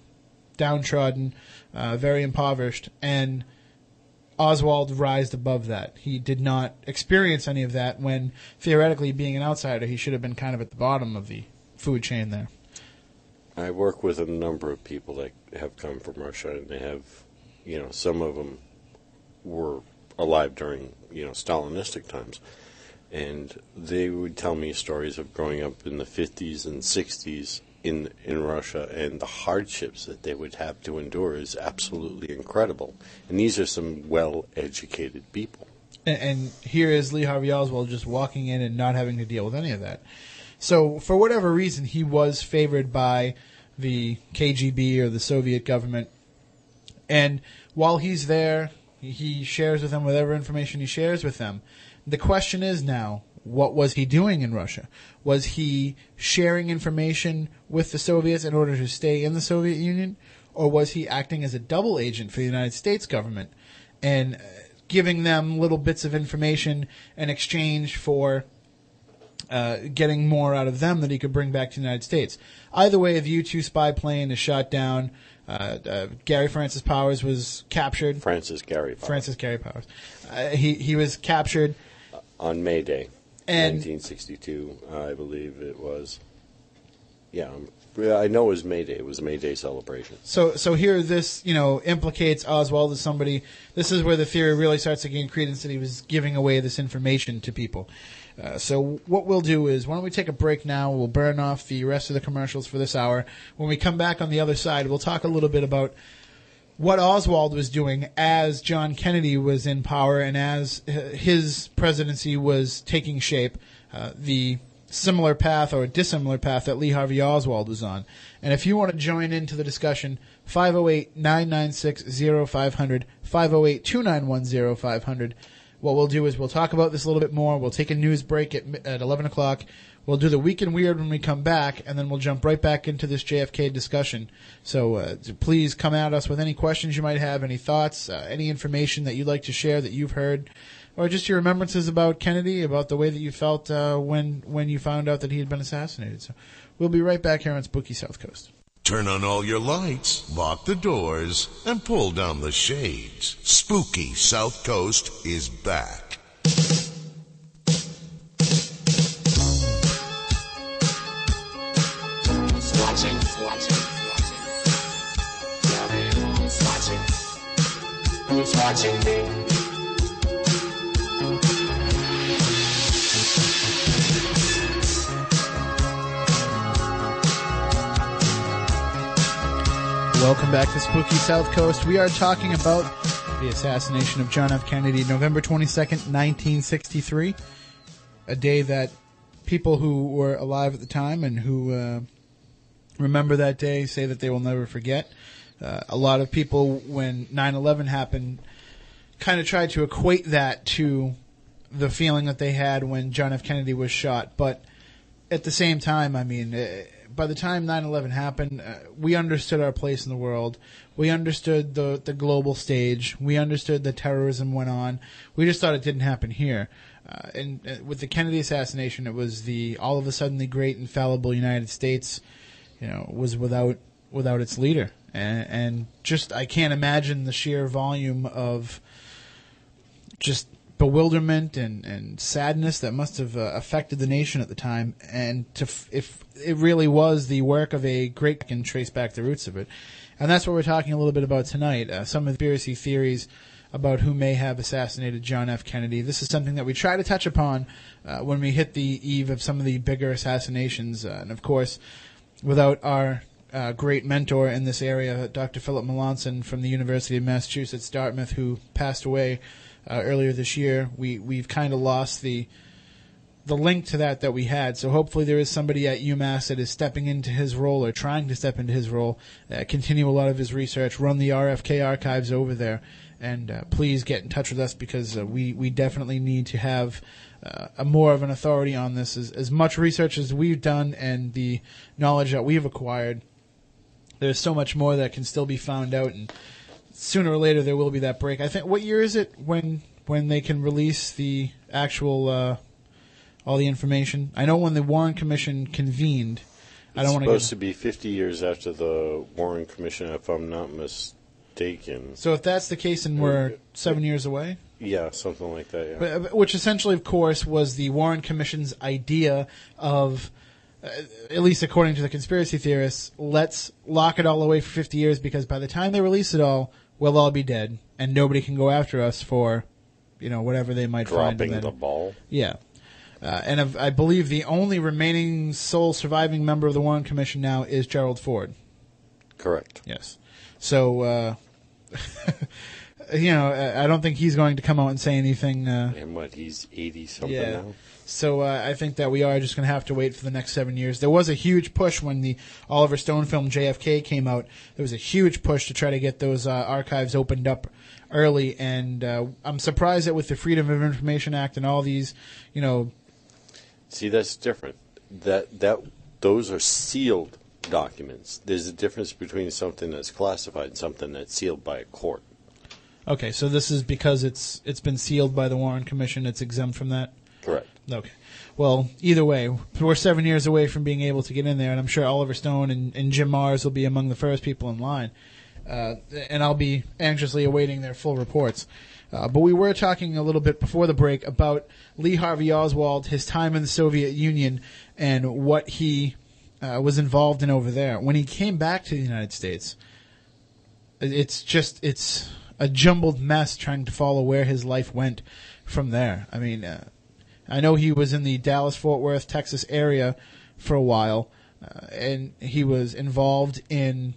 downtrodden, uh, very impoverished, and Oswald rised above that. He did not experience any of that when, theoretically, being an outsider, he should have been kind of at the bottom of the food chain there. I work with a number of people that have come from Russia, and they have, you know, some of them were alive during, you know, Stalinistic times. And they would tell me stories of growing up in the 50s and 60s in, in Russia, and the hardships that they would have to endure is absolutely incredible. And these are some well educated people. And, and here is Lee Harvey Oswald just walking in and not having to deal with any of that. So, for whatever reason, he was favored by the KGB or the Soviet government. And while he's there, he shares with them whatever information he shares with them. The question is now, what was he doing in Russia? Was he sharing information with the Soviets in order to stay in the Soviet Union? Or was he acting as a double agent for the United States government and uh, giving them little bits of information in exchange for uh, getting more out of them that he could bring back to the United States. Either way, the U-2 spy plane is shot down. Uh, uh, Gary Francis Powers was captured. Francis Gary Powers. Francis Gary Powers. Uh, he he was captured. on May Day, And- 1962, I believe it was. Yeah, um, yeah, I know it was May Day. It was a May Day celebration. So so here this you know implicates Oswald as somebody. This is where the theory really starts to gain credence that he was giving away this information to people. Uh, so what we'll do is why don't we take a break now? We'll burn off the rest of the commercials for this hour. When we come back on the other side, we'll talk a little bit about what Oswald was doing as John Kennedy was in power and as uh, his presidency was taking shape, uh, the similar path or dissimilar path that Lee Harvey Oswald was on. And if you want to join into the discussion, 508-996-0500, 508-291-0500. What we'll do is we'll talk about this a little bit more. We'll take a news break at, at 11 o'clock. We'll do the week in weird when we come back, and then we'll jump right back into this JFK discussion. So uh, please come at us with any questions you might have, any thoughts, uh, any information that you'd like to share that you've heard, or just your remembrances about Kennedy, about the way that you felt uh, when when you found out that he had been assassinated. So we'll be right back here on Spooky South Coast. Turn on all your lights, lock the doors, and pull down the shades. Spooky South Coast is back. Watching me? Welcome back to Spooky South Coast. We are talking about the assassination of John F. Kennedy, November 22nd, 1963. A day that people who were alive at the time and who uh, remember that day say that they will never forget. Uh, a lot of people, when 9 11 happened, kind of tried to equate that to the feeling that they had when John F. Kennedy was shot. But at the same time, I mean, uh, by the time 9/11 happened, uh, we understood our place in the world. We understood the the global stage. We understood that terrorism went on. We just thought it didn't happen here. Uh, and uh, with the Kennedy assassination, it was the all of a sudden the great infallible United States, you know, was without without its leader, and, and just I can't imagine the sheer volume of just bewilderment and, and sadness that must have uh, affected the nation at the time. And to f- if it really was the work of a great can trace back the roots of it, and that's what we're talking a little bit about tonight. Uh, some conspiracy theories about who may have assassinated John F. Kennedy. This is something that we try to touch upon uh, when we hit the eve of some of the bigger assassinations, uh, and of course, without our uh, great mentor in this area, Dr. Philip Melanson from the University of Massachusetts Dartmouth, who passed away uh, earlier this year. We we've kind of lost the the link to that that we had. So hopefully there is somebody at UMass that is stepping into his role or trying to step into his role, uh, continue a lot of his research, run the RFK archives over there, and uh, please get in touch with us because uh, we we definitely need to have. Uh, a more of an authority on this as, as much research as we've done and the knowledge that we've acquired there's so much more that can still be found out and sooner or later there will be that break. I think what year is it when when they can release the actual uh, all the information? I know when the Warren Commission convened. I It's don't want to. supposed to. to be 50 years after the Warren Commission, if I'm not mistaken. So if that's the case, and we're seven years away, Yeah, something like that. Yeah. but, but- which essentially, of course, was the Warren Commission's idea of. Uh, at least according to the conspiracy theorists, let's lock it all away for 50 years because by the time they release it all, we'll all be dead and nobody can go after us for, you know, whatever they might find. Dropping and the then- ball. Yeah. Uh, and of, I believe the only remaining sole surviving member of the Warren Commission now is Gerald Ford. Correct. Yes. So, uh, <laughs> you know, I I don't think he's going to come out and say anything. Uh, And what, he's 80 something yeah. now? So uh, I think that we are just going to have to wait for the next seven years. There was a huge push when the Oliver Stone film JFK came out. There was a huge push to try to get those uh, archives opened up early, and uh, I'm surprised that with the Freedom of Information Act and all these, you know, See, that's different. That that those are sealed documents. There's a difference between something that's classified and something that's sealed by a court. okay, so this is because it's it's been sealed by the Warren Commission. It's exempt from that. Correct. Okay. Well, either way, we're seven years away from being able to get in there, and I'm sure Oliver Stone and, and Jim Marrs will be among the first people in line. Uh, and I'll be anxiously awaiting their full reports. Uh, but we were talking a little bit before the break about Lee Harvey Oswald, his time in the Soviet Union, and what he uh, was involved in over there. When he came back to the United States, it's just it's a jumbled mess trying to follow where his life went from there. I mean, uh, I know he was in the Dallas Fort Worth, Texas area for a while, uh, and he was involved in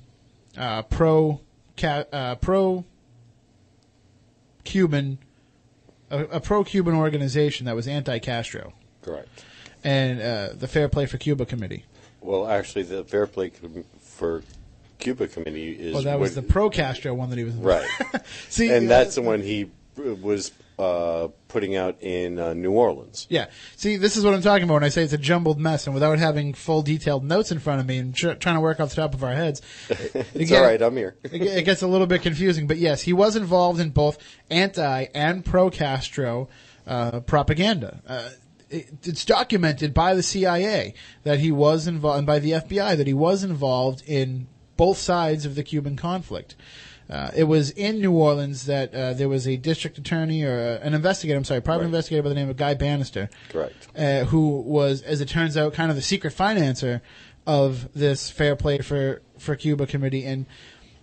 uh, pro uh, pro Cuban a, a pro Cuban organization that was anti Castro Correct. and uh, the Fair Play for Cuba committee. Well, actually, the Fair Play for Cuba Committee is Well, that was the pro Castro one that he was right, <laughs> See, and that's the one he was uh, putting out in uh, New Orleans. Yeah. See, this is what I'm talking about when I say it's a jumbled mess, and without having full detailed notes in front of me and tr- trying to work off the top of our heads, <laughs> It's get- all right. I'm here. <laughs> it, it gets a little bit confusing. But yes, he was involved in both anti and pro Castro uh, propaganda. Uh, it, it's documented by the CIA that he was involved, and by the FBI that he was involved in both sides of the Cuban conflict. Uh, it was in New Orleans that uh, there was a district attorney or uh, an investigator, I'm sorry, private Right. investigator by the name of Guy Banister, Correct. uh, who was, as it turns out, kind of the secret financer of this Fair Play for, for Cuba committee. And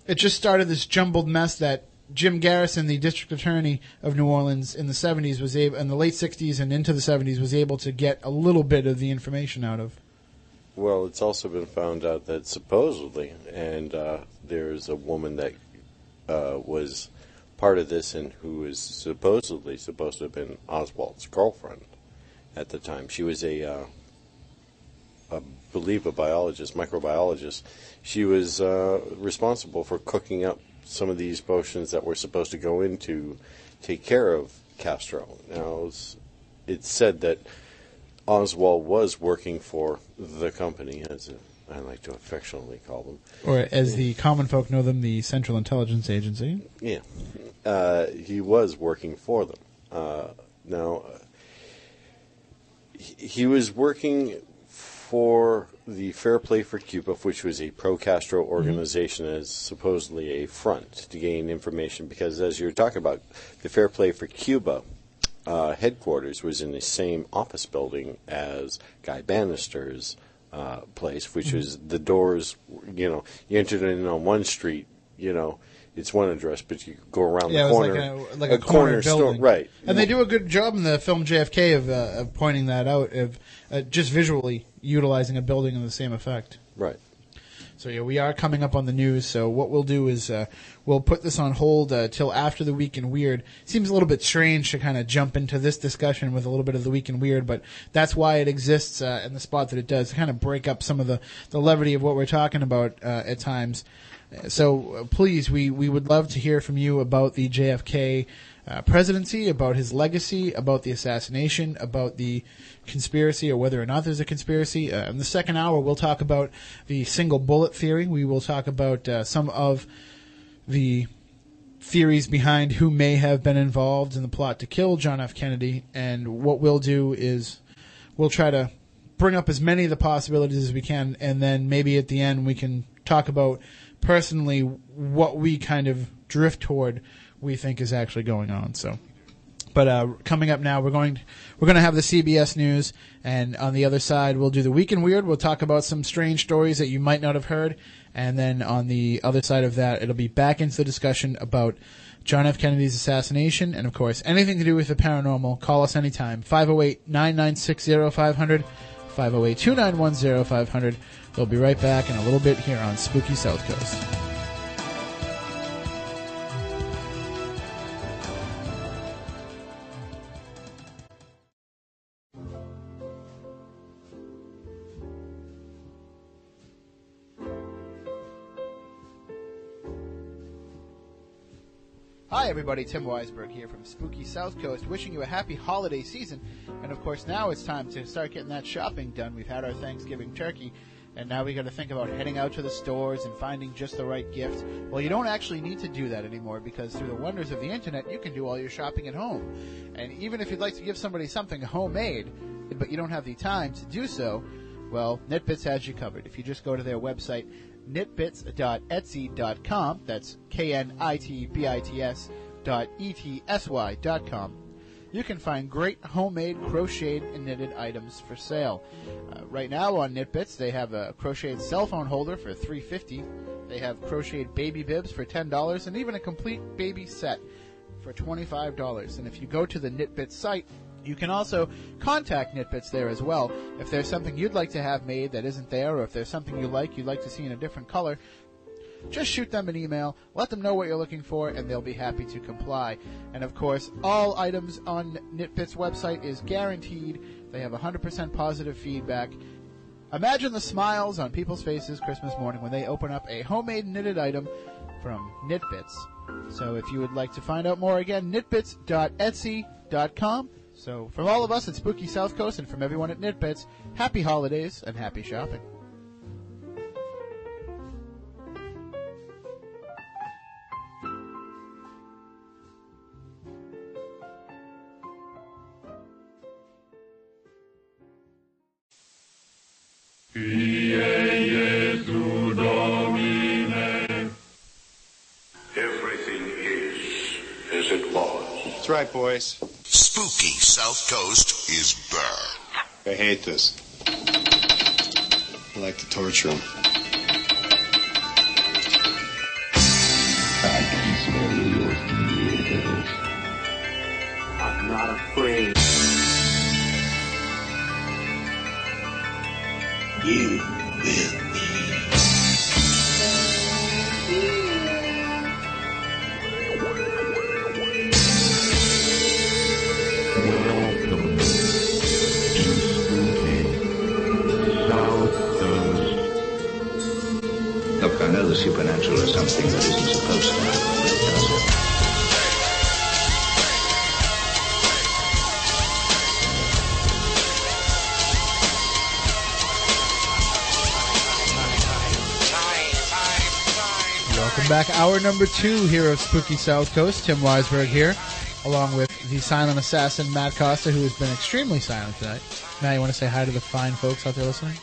it just started this jumbled mess that Jim Garrison, the district attorney of New Orleans in the 70s, was able, in the late 60s and into the 70s, was able to get a little bit of the information out of. Well, it's also been found out that supposedly, and uh, there's a woman that uh, was part of this and who was supposedly supposed to have been Oswald's girlfriend at the time. She was a, uh, I believe, a biologist, microbiologist. She was uh, responsible for cooking up some of these potions that were supposed to go in to take care of Castro. Now, it's, it's said that Oswald was working for the company as a I like to affectionately call them. Or as the common folk know them, the Central Intelligence Agency. Yeah, uh, he was working for them. Uh, now, uh, he, he was working for the Fair Play for Cuba, which was a pro-Castro organization, as supposedly a front to gain information. Because as you're talking about, the Fair Play for Cuba uh, headquarters was in the same office building as Guy Banister's uh, place, which is the doors. You know, you entered in on one street. You know, it's one address, but you go around Yeah, the it was corner, like a, like a, corner, store, building. right? And they do a good job in the film JFK of, uh, of pointing that out, of uh, just visually utilizing a building in the same effect. Right. So yeah, we are coming up on the news. So what we'll do is uh, we'll put this on hold uh, till after the week in weird. Seems a little bit strange to kind of jump into this discussion with a little bit of the week in weird, but that's why it exists uh, in the spot that it does to kind of break up some of the the levity of what we're talking about uh, at times. So uh, please, we we would love to hear from you about the JFK uh, presidency, about his legacy, about the assassination, about the conspiracy, or whether or not there's a conspiracy. Uh, in the second hour, we'll talk about the single bullet theory. We will talk about uh, some of the theories behind who may have been involved in the plot to kill John F. Kennedy. And what we'll do is we'll try to bring up as many of the possibilities as we can, and then maybe at the end we can talk about personally what we kind of drift toward we think is actually going on. So. But uh, coming up now, we're going we're going to have the CBS news, and on the other side, we'll do the week in weird. We'll talk about some strange stories that you might not have heard, and then on the other side of that, it'll be back into the discussion about John F. Kennedy's assassination, and of course, anything to do with the paranormal. Call us anytime 508-996-0500, 508-291-0500. We'll be right back in a little bit here on Spooky South Coast. Everybody. Tim Weisberg here from Spooky South Coast, wishing you a happy holiday season. And of course, now it's time to start getting that shopping done. We've had our Thanksgiving turkey, and now we got to think about heading out to the stores and finding just the right gift. Well, you don't actually need to do that anymore because through the wonders of the internet, you can do all your shopping at home. And even if you'd like to give somebody something homemade, but you don't have the time to do so, well, KnitBits has you covered. If you just go to their website, knitbits.etsy.com. That's K-N-I-T-B-I-T-S dot E-T-S-Y dot com. You can find great homemade crocheted and knitted items for sale. Uh, right now on KnitBits, they have a crocheted cell phone holder for $3.50. They have crocheted baby bibs for $10 and even a complete baby set for $25. And if you go to the KnitBits site, you can also contact Knitbits there as well. If there's something you'd like to have made that isn't there, or if there's something you like you'd like to see in a different color, just shoot them an email, let them know what you're looking for, and they'll be happy to comply. And of course, all items on Knitbits website is guaranteed. They have 100% positive feedback. Imagine the smiles on people's faces Christmas morning when they open up a homemade knitted item from Knitbits. So if you would like to find out more again, knitbits.etsy.com. So from all of us at Spooky South Coast and from everyone at Knitbits, happy holidays and happy shopping. Everything That's right, boys. Spooky South Coast is back. I hate this. I like to torture them. I can smell your fears. I'm not afraid. You supernatural is something that isn't supposed to happen, but it does. Welcome back. Hour number two here of Spooky South Coast. Tim Weisberg here, along with the silent assassin Matt Costa, who has been extremely silent tonight. Matt, you want to say hi to the fine folks out there listening?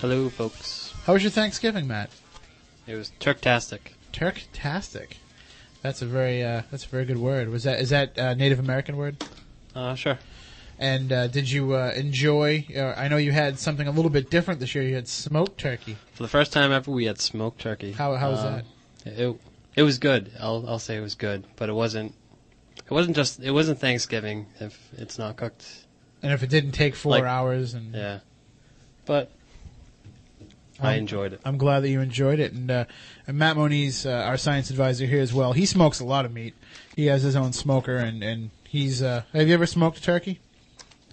Hello, folks. How was your Thanksgiving, Matt? It was Turktastic. Turktastic. That's a very uh, that's a very good word. Was that is that a Native American word? Uh, sure. And uh, did you uh, enjoy? Uh, I know you had something a little bit different this year. You had smoked turkey. For the first time ever, we had smoked turkey. How how was Um, that? It it was good. I'll I'll say it was good, but it wasn't. It wasn't just. It wasn't Thanksgiving if it's not cooked. And if it didn't take four Like- hours, and Yeah, but I Um, enjoyed it. I'm glad that you enjoyed it. And, uh, and Matt Moniz, uh, our science advisor here as well, he smokes a lot of meat. He has his own smoker, and and he's. Uh, have you ever smoked a turkey?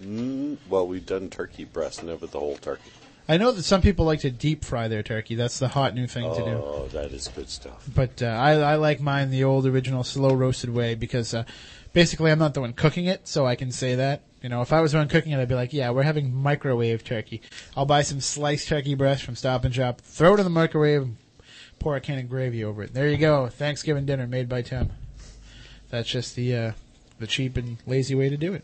Mm, well, we've done turkey breast, never the whole turkey. I know that some people like to deep fry their turkey. That's the hot new thing to do. Oh, that is good stuff. But uh, I, I like mine the old original slow roasted way because uh, basically I'm not the one cooking it, so I can say that. You know, if I was the one cooking it, I'd be like, yeah, we're having microwave turkey. I'll buy some sliced turkey breast from Stop and Shop, throw it in the microwave, pour a can of gravy over it. There you go, Thanksgiving dinner made by Tim. That's just the uh, the cheap and lazy way to do it.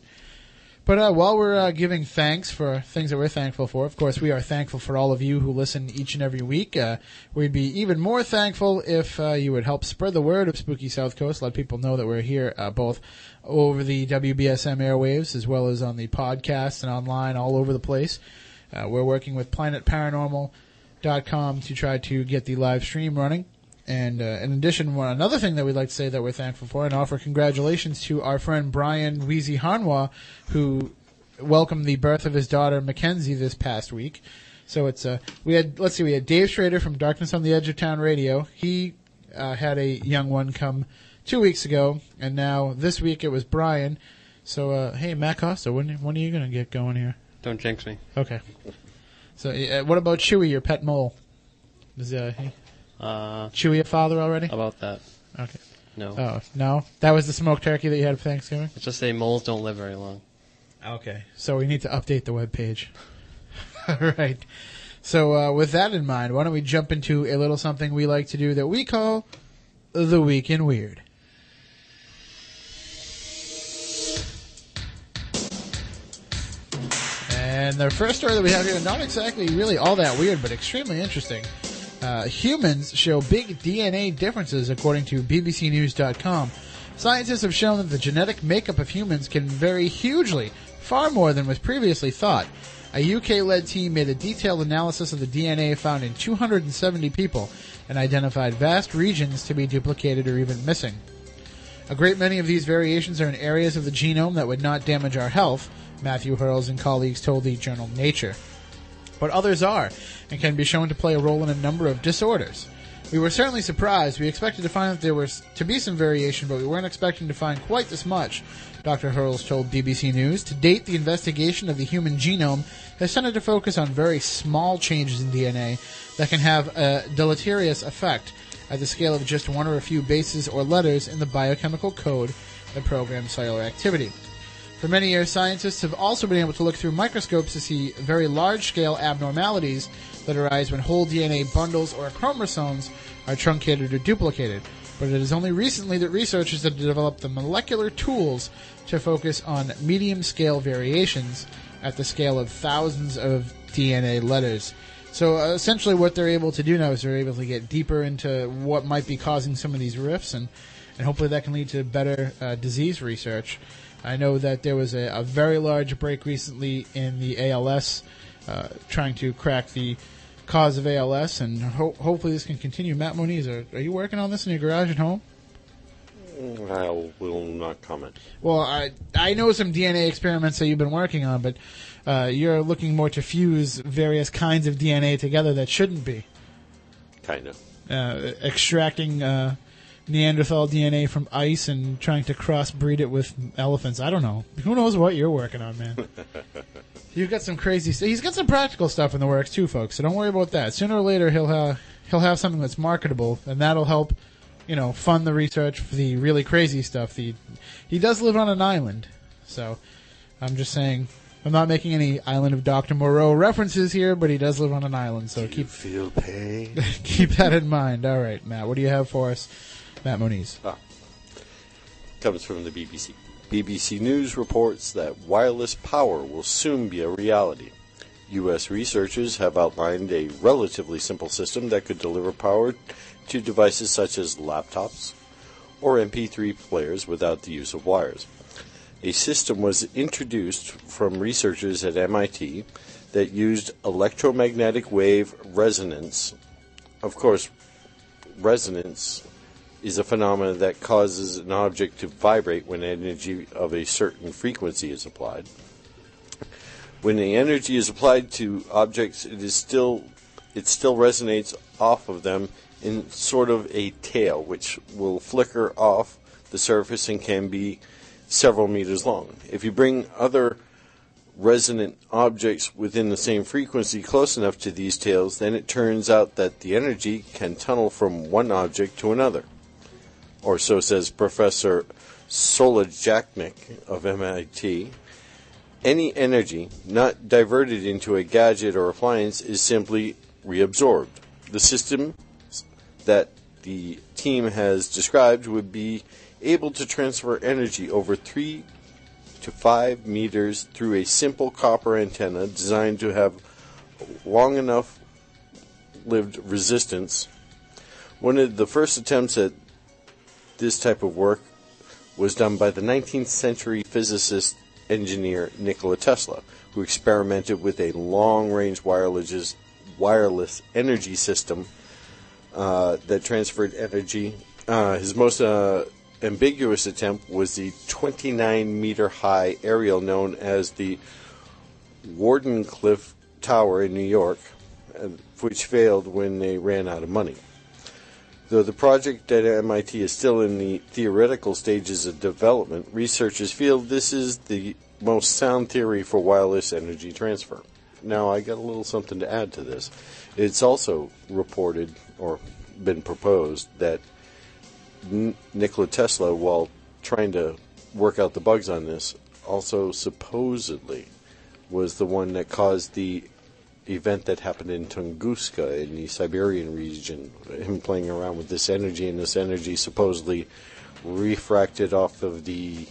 But uh, while we're uh, giving thanks for things that we're thankful for, of course, we are thankful for all of you who listen each and every week. Uh, we'd be even more thankful if uh, you would help spread the word of Spooky South Coast, let people know that we're here uh, both over the WBSM airwaves as well as on the podcast and online all over the place. Uh, we're working with planetparanormal.com to try to get the live stream running. And uh, in addition, one another thing that we'd like to say that we're thankful for and offer congratulations to our friend Brian Weezy Hanwa, who welcomed the birth of his daughter Mackenzie this past week. So it's uh, we had let's see, we had Dave Schrader from Darkness on the Edge of Town Radio. He uh, had a young one come two weeks ago, and now this week it was Brian. So uh, hey, Matt Costa, when when are you gonna get going here? Don't jinx me. Okay. So uh, what about Chewy, your pet mole? Is uh, he- Uh, Chewy a father already? about that. Okay. No. Oh no, that was the smoked turkey that you had for Thanksgiving. Let's just say moles don't live very long. Okay. So we need to update the web page. <laughs> All right. So uh, with that in mind, why don't we jump into a little something we like to do that we call the week in weird. And the first story that we have here, not exactly really all that weird, but extremely interesting. Uh, humans show big DNA differences, according to BBCNews.com. Scientists have shown that the genetic makeup of humans can vary hugely, far more than was previously thought. A UK led team made a detailed analysis of the DNA found in 270 people and identified vast regions to be duplicated or even missing. A great many of these variations are in areas of the genome that would not damage our health, Matthew Hurles and colleagues told the journal Nature. But others are, and can be shown to play a role in a number of disorders. We were certainly surprised. We expected to find that there was to be some variation, but we weren't expecting to find quite this much, Dr. Hurles told BBC News. To date, the investigation of the human genome has tended to focus on very small changes in DNA that can have a deleterious effect at the scale of just one or a few bases or letters in the biochemical code that programs cellular activity. For many years, scientists have also been able to look through microscopes to see very large scale abnormalities that arise when whole DNA bundles or chromosomes are truncated or duplicated. But it is only recently that researchers have developed the molecular tools to focus on medium scale variations at the scale of thousands of DNA letters. So uh, essentially, what they're able to do now is they're able to get deeper into what might be causing some of these rifts, and, and hopefully that can lead to better uh, disease research. I know that there was a, a very large break recently in the ALS, uh, trying to crack the cause of ALS, and ho- hopefully this can continue. Matt Moniz, are, are you working on this in your garage at home? I will not comment. Well, I I know some DNA experiments that you've been working on, but uh, you're looking more to fuse various kinds of DNA together that shouldn't be. Kind of. Uh, extracting uh, Neanderthal DNA from ice and trying to crossbreed it with elephants. I don't know. Who knows what you're working on, man? <laughs> You've got some crazy. St- he's got some practical stuff in the works too, folks. So don't worry about that. Sooner or later, he'll have he'll have something that's marketable, and that'll help, you know, fund the research for the really crazy stuff. The he does live on an island, so I'm just saying, I'm not making any Island of Dr. Moreau references here, but he does live on an island, so You keep feel pain. <laughs> keep that in mind. All right, Matt, what do you have for us? Matt Moniz. Ah. comes from the BBC. BBC News reports that wireless power will soon be a reality. U.S. researchers have outlined a relatively simple system that could deliver power to devices such as laptops or MP3 players without the use of wires. A system was introduced from researchers at MIT that used electromagnetic wave resonance. Of course, resonance is a phenomenon that causes an object to vibrate when energy of a certain frequency is applied. When the energy is applied to objects, it is still it still resonates off of them in sort of a tail, which will flicker off the surface and can be several meters long. If you bring other resonant objects within the same frequency close enough to these tails, then it turns out that the energy can tunnel from one object to another. Or so says Professor Solojacnik of MIT. Any energy not diverted into a gadget or appliance is simply reabsorbed. The system that the team has described would be able to transfer energy over three to five meters through a simple copper antenna designed to have long enough lived resistance. One of the first attempts at this type of work was done by the 19th century physicist engineer Nikola Tesla, who experimented with a long range wireless, wireless energy system uh, that transferred energy. Uh, his most uh, ambiguous attempt was the 29 meter high aerial known as the Wardenclyffe Tower in New York, uh, which failed when they ran out of money. Though the project at MIT is still in the theoretical stages of development, researchers feel this is the most sound theory for wireless energy transfer. Now, I got a little something to add to this. It's also reported or been proposed that Nikola Tesla, while trying to work out the bugs on this, also supposedly was the one that caused the event that happened in Tunguska in the Siberian region. Him playing around with this energy, and this energy supposedly refracted off of the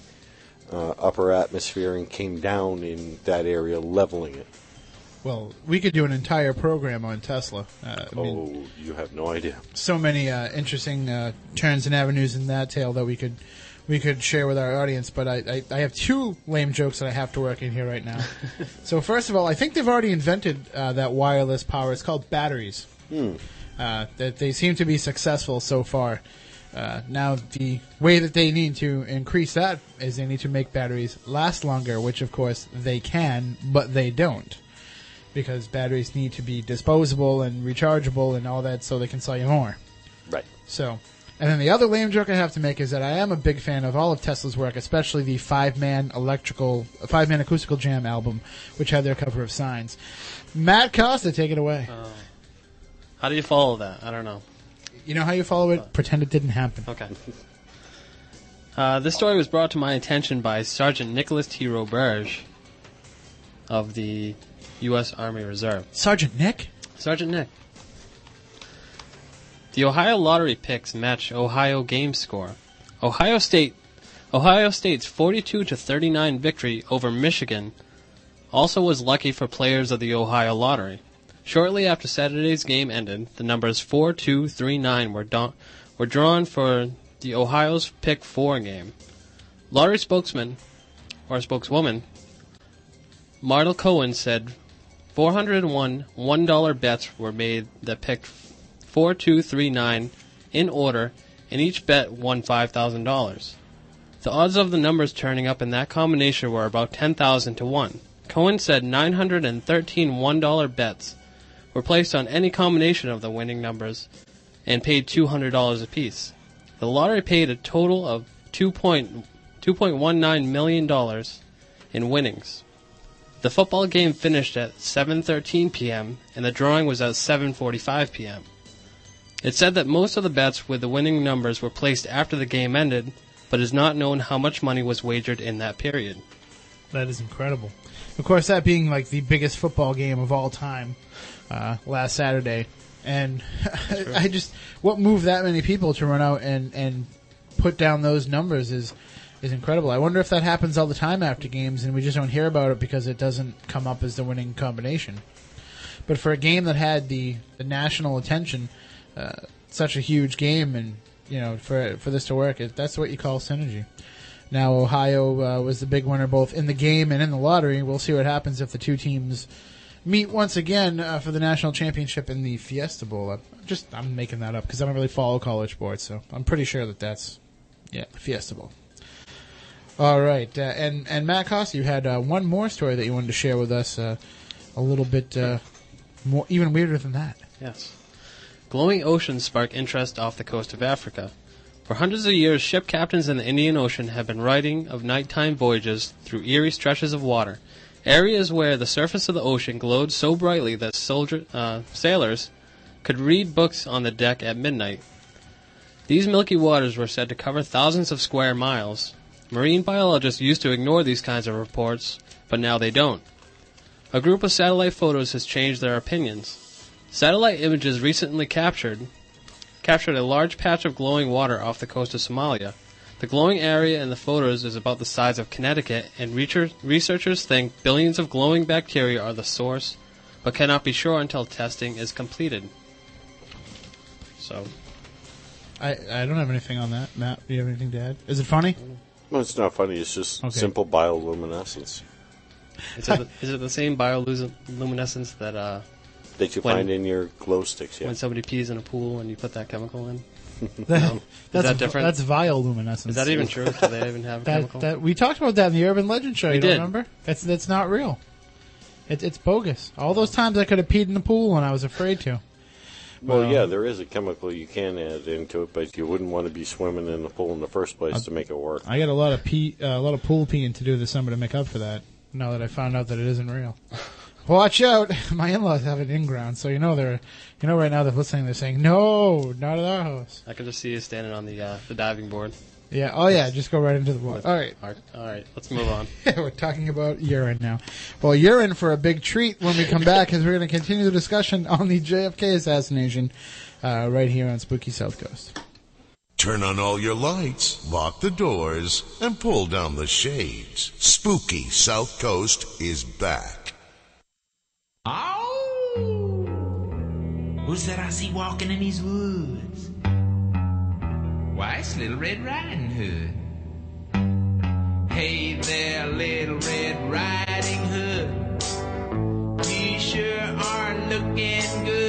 uh, upper atmosphere and came down in that area, leveling it. Well, we could do an entire program on Tesla. Uh, I mean, oh, you have no idea. so many uh, interesting uh, turns and avenues in that tale that we could we could share with our audience. But I, I, I have two lame jokes that I have to work in here right now. <laughs> so first of all, I think they've already invented uh, that wireless power. It's called batteries. Uh, that they seem to be successful so far. Uh, now the way that they need to increase that is they need to make batteries last longer, which of course they can, but they don't because batteries need to be disposable and rechargeable and all that so they can sell you more. Right. So, and then the other lame joke I have to make is that I am a big fan of all of Tesla's work, especially the five man electrical, five man acoustical jam album, which had their cover of signs. Matt Costa, take it away. How do you follow that? I don't know. you know how you follow it? Pretend it didn't happen. Okay. Uh, this story was brought to my attention by Sergeant Nicholas T. Roberge of the U.S. Army Reserve. Sergeant Nick? Sergeant Nick. The Ohio lottery picks match Ohio game score. Ohio State Ohio State's 42 to 39 victory over Michigan also was lucky for players of the Ohio lottery. Shortly after Saturday's game ended, the numbers 4, 2, 3, 9 were, da- were drawn for the Ohio's Pick 4 game. Lottery spokesman, or spokeswoman, Martel Cohen said 401 $1 bets were made that picked 4, 2, 3, 9 in order, and each bet won $5,000. The odds of the numbers turning up in that combination were about 10,000 to 1. Cohen said 913 $1 bets were placed on any combination of the winning numbers and paid $200 apiece. The lottery paid a total of $2.19 $2.19 million in winnings. The football game finished at 7:13 p.m. and the drawing was at 7:45 p.m. It said that most of the bets with the winning numbers were placed after the game ended, but it is not known how much money was wagered in that period. That is incredible. Of course, that being like the biggest football game of all time uh, last Saturday, and <laughs> I just what moved that many people to run out and and put down those numbers is is incredible. I wonder if that happens all the time after games, and we just don't hear about it because it doesn't come up as the winning combination. But for a game that had the, the national attention, uh, such a huge game, and you know, for for this to work, it, that's what you call synergy. Now Ohio uh, was the big winner both in the game and in the lottery. We'll see what happens if the two teams meet once again uh, for the national championship in the Fiesta Bowl. I'm just I'm making that up because I don't really follow college sports, so I'm pretty sure that that's yeah Fiesta Bowl. All right, uh, and and Matt Costa, you had uh, one more story that you wanted to share with us, uh, a little bit uh, more, even weirder than that. Yes. Glowing oceans spark interest off the coast of Africa. For hundreds of years, ship captains in the Indian Ocean have been writing of nighttime voyages through eerie stretches of water, areas where the surface of the ocean glowed so brightly that soldier, uh, sailors could read books on the deck at midnight. These milky waters were said to cover thousands of square miles. Marine biologists used to ignore these kinds of reports, but now they don't. A group of satellite photos has changed their opinions. Satellite images recently captured captured a large patch of glowing water off the coast of Somalia. The glowing area in the photos is about the size of Connecticut, and researchers think billions of glowing bacteria are the source, but cannot be sure until testing is completed. So, I I don't have anything on that. Matt, do you have anything to add? Is it funny? Well, it's not funny. It's just Okay. simple bioluminescence is it, the, is it the same bioluminescence that uh, that you When- find in your glow sticks. Yeah. when somebody pees in a pool and you put that chemical in? <laughs> That- <laughs> that's that different? That's bioluminescence. Is that even true? Do they even have a <laughs> That, chemical? that we talked about that in the Urban Legend show. We you don't did. remember? That's that's not real. It's it's bogus. All those times I could have peed in the pool and I was afraid to. Well, Well- yeah, there is a chemical you can add into it, but you wouldn't want to be swimming in the pool in the first place to make it work. I got a lot of pee, uh, a lot of pool peeing to do this summer to make up for that. Now that I found out that it isn't real. Watch out! <laughs> My in-laws have an in-ground, so you know they're, you know, right now they're listening. They're saying, "No, not at our house." I can just see you standing on the uh, the diving board. Yeah. Oh yeah. Just go right into the water. with All right. Art. All right. Let's move on. <laughs> We're talking about urine now. Well, you're in for a big treat when we come back, because we're going to continue the discussion on the JFK assassination uh, right here on Spooky South Coast. Turn on all your lights, lock the doors, and pull down the shades. Spooky South Coast is back. Who's that I see walking in these woods? Why, it's Little Red Riding Hood. Hey there, Little Red Riding Hood. You sure are looking good.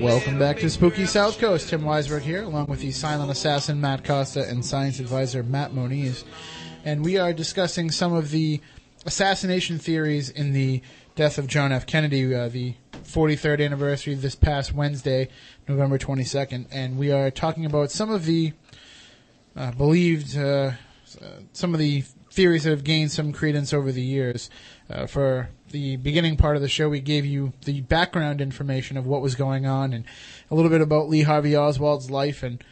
Welcome back to Spooky. South Coast. Tim Weisberg here, along with the silent assassin Matt Costa and science advisor Matt Moniz. And we are discussing some of the assassination theories in the death of John F. Kennedy, uh, the 43rd anniversary this past Wednesday, November 22nd. And we are talking about some of the uh, believed, uh, uh, some of the theories that have gained some credence over the years. Uh, for the beginning part of the show, we gave you the background information of what was going on and a little bit about Lee Harvey Oswald's life and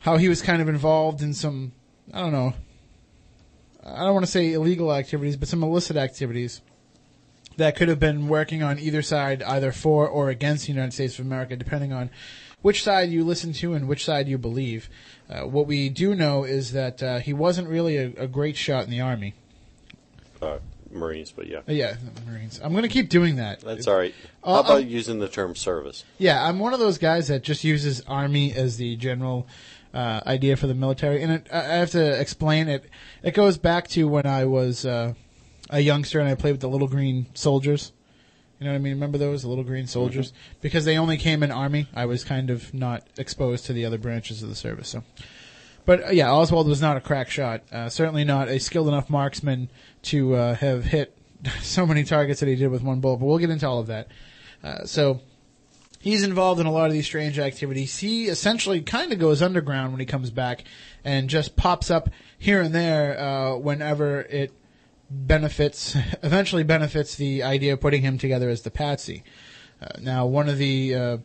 how he was kind of involved in some, I don't know, I don't want to say illegal activities, but some illicit activities that could have been working on either side, either for or against the United States of America, depending on which side you listen to and which side you believe. Uh, what we do know is that uh, he wasn't really a, a great shot in the Army. Uh, Marines, but yeah. Yeah, Marines. I'm going to keep doing that. That's all right. Uh, How about um, using the term service? Yeah, I'm one of those guys that just uses army as the general uh, idea for the military, and it, I have to explain it. It goes back to when I was uh, a youngster and I played with the little green soldiers. You know what I mean? Remember those the little green soldiers? Because they only came in army, I was kind of not exposed to the other branches of the service. So, but uh, yeah, Oswald was not a crack shot. Uh, certainly not a skilled enough marksman to uh, have hit <laughs> so many targets that he did with one bullet. But we'll get into all of that. Uh, so he's involved in a lot of these strange activities. He essentially kind of goes underground when he comes back and just pops up here and there uh, whenever it benefits <laughs> eventually benefits the idea of putting him together as the patsy. Uh, now, one of the uh,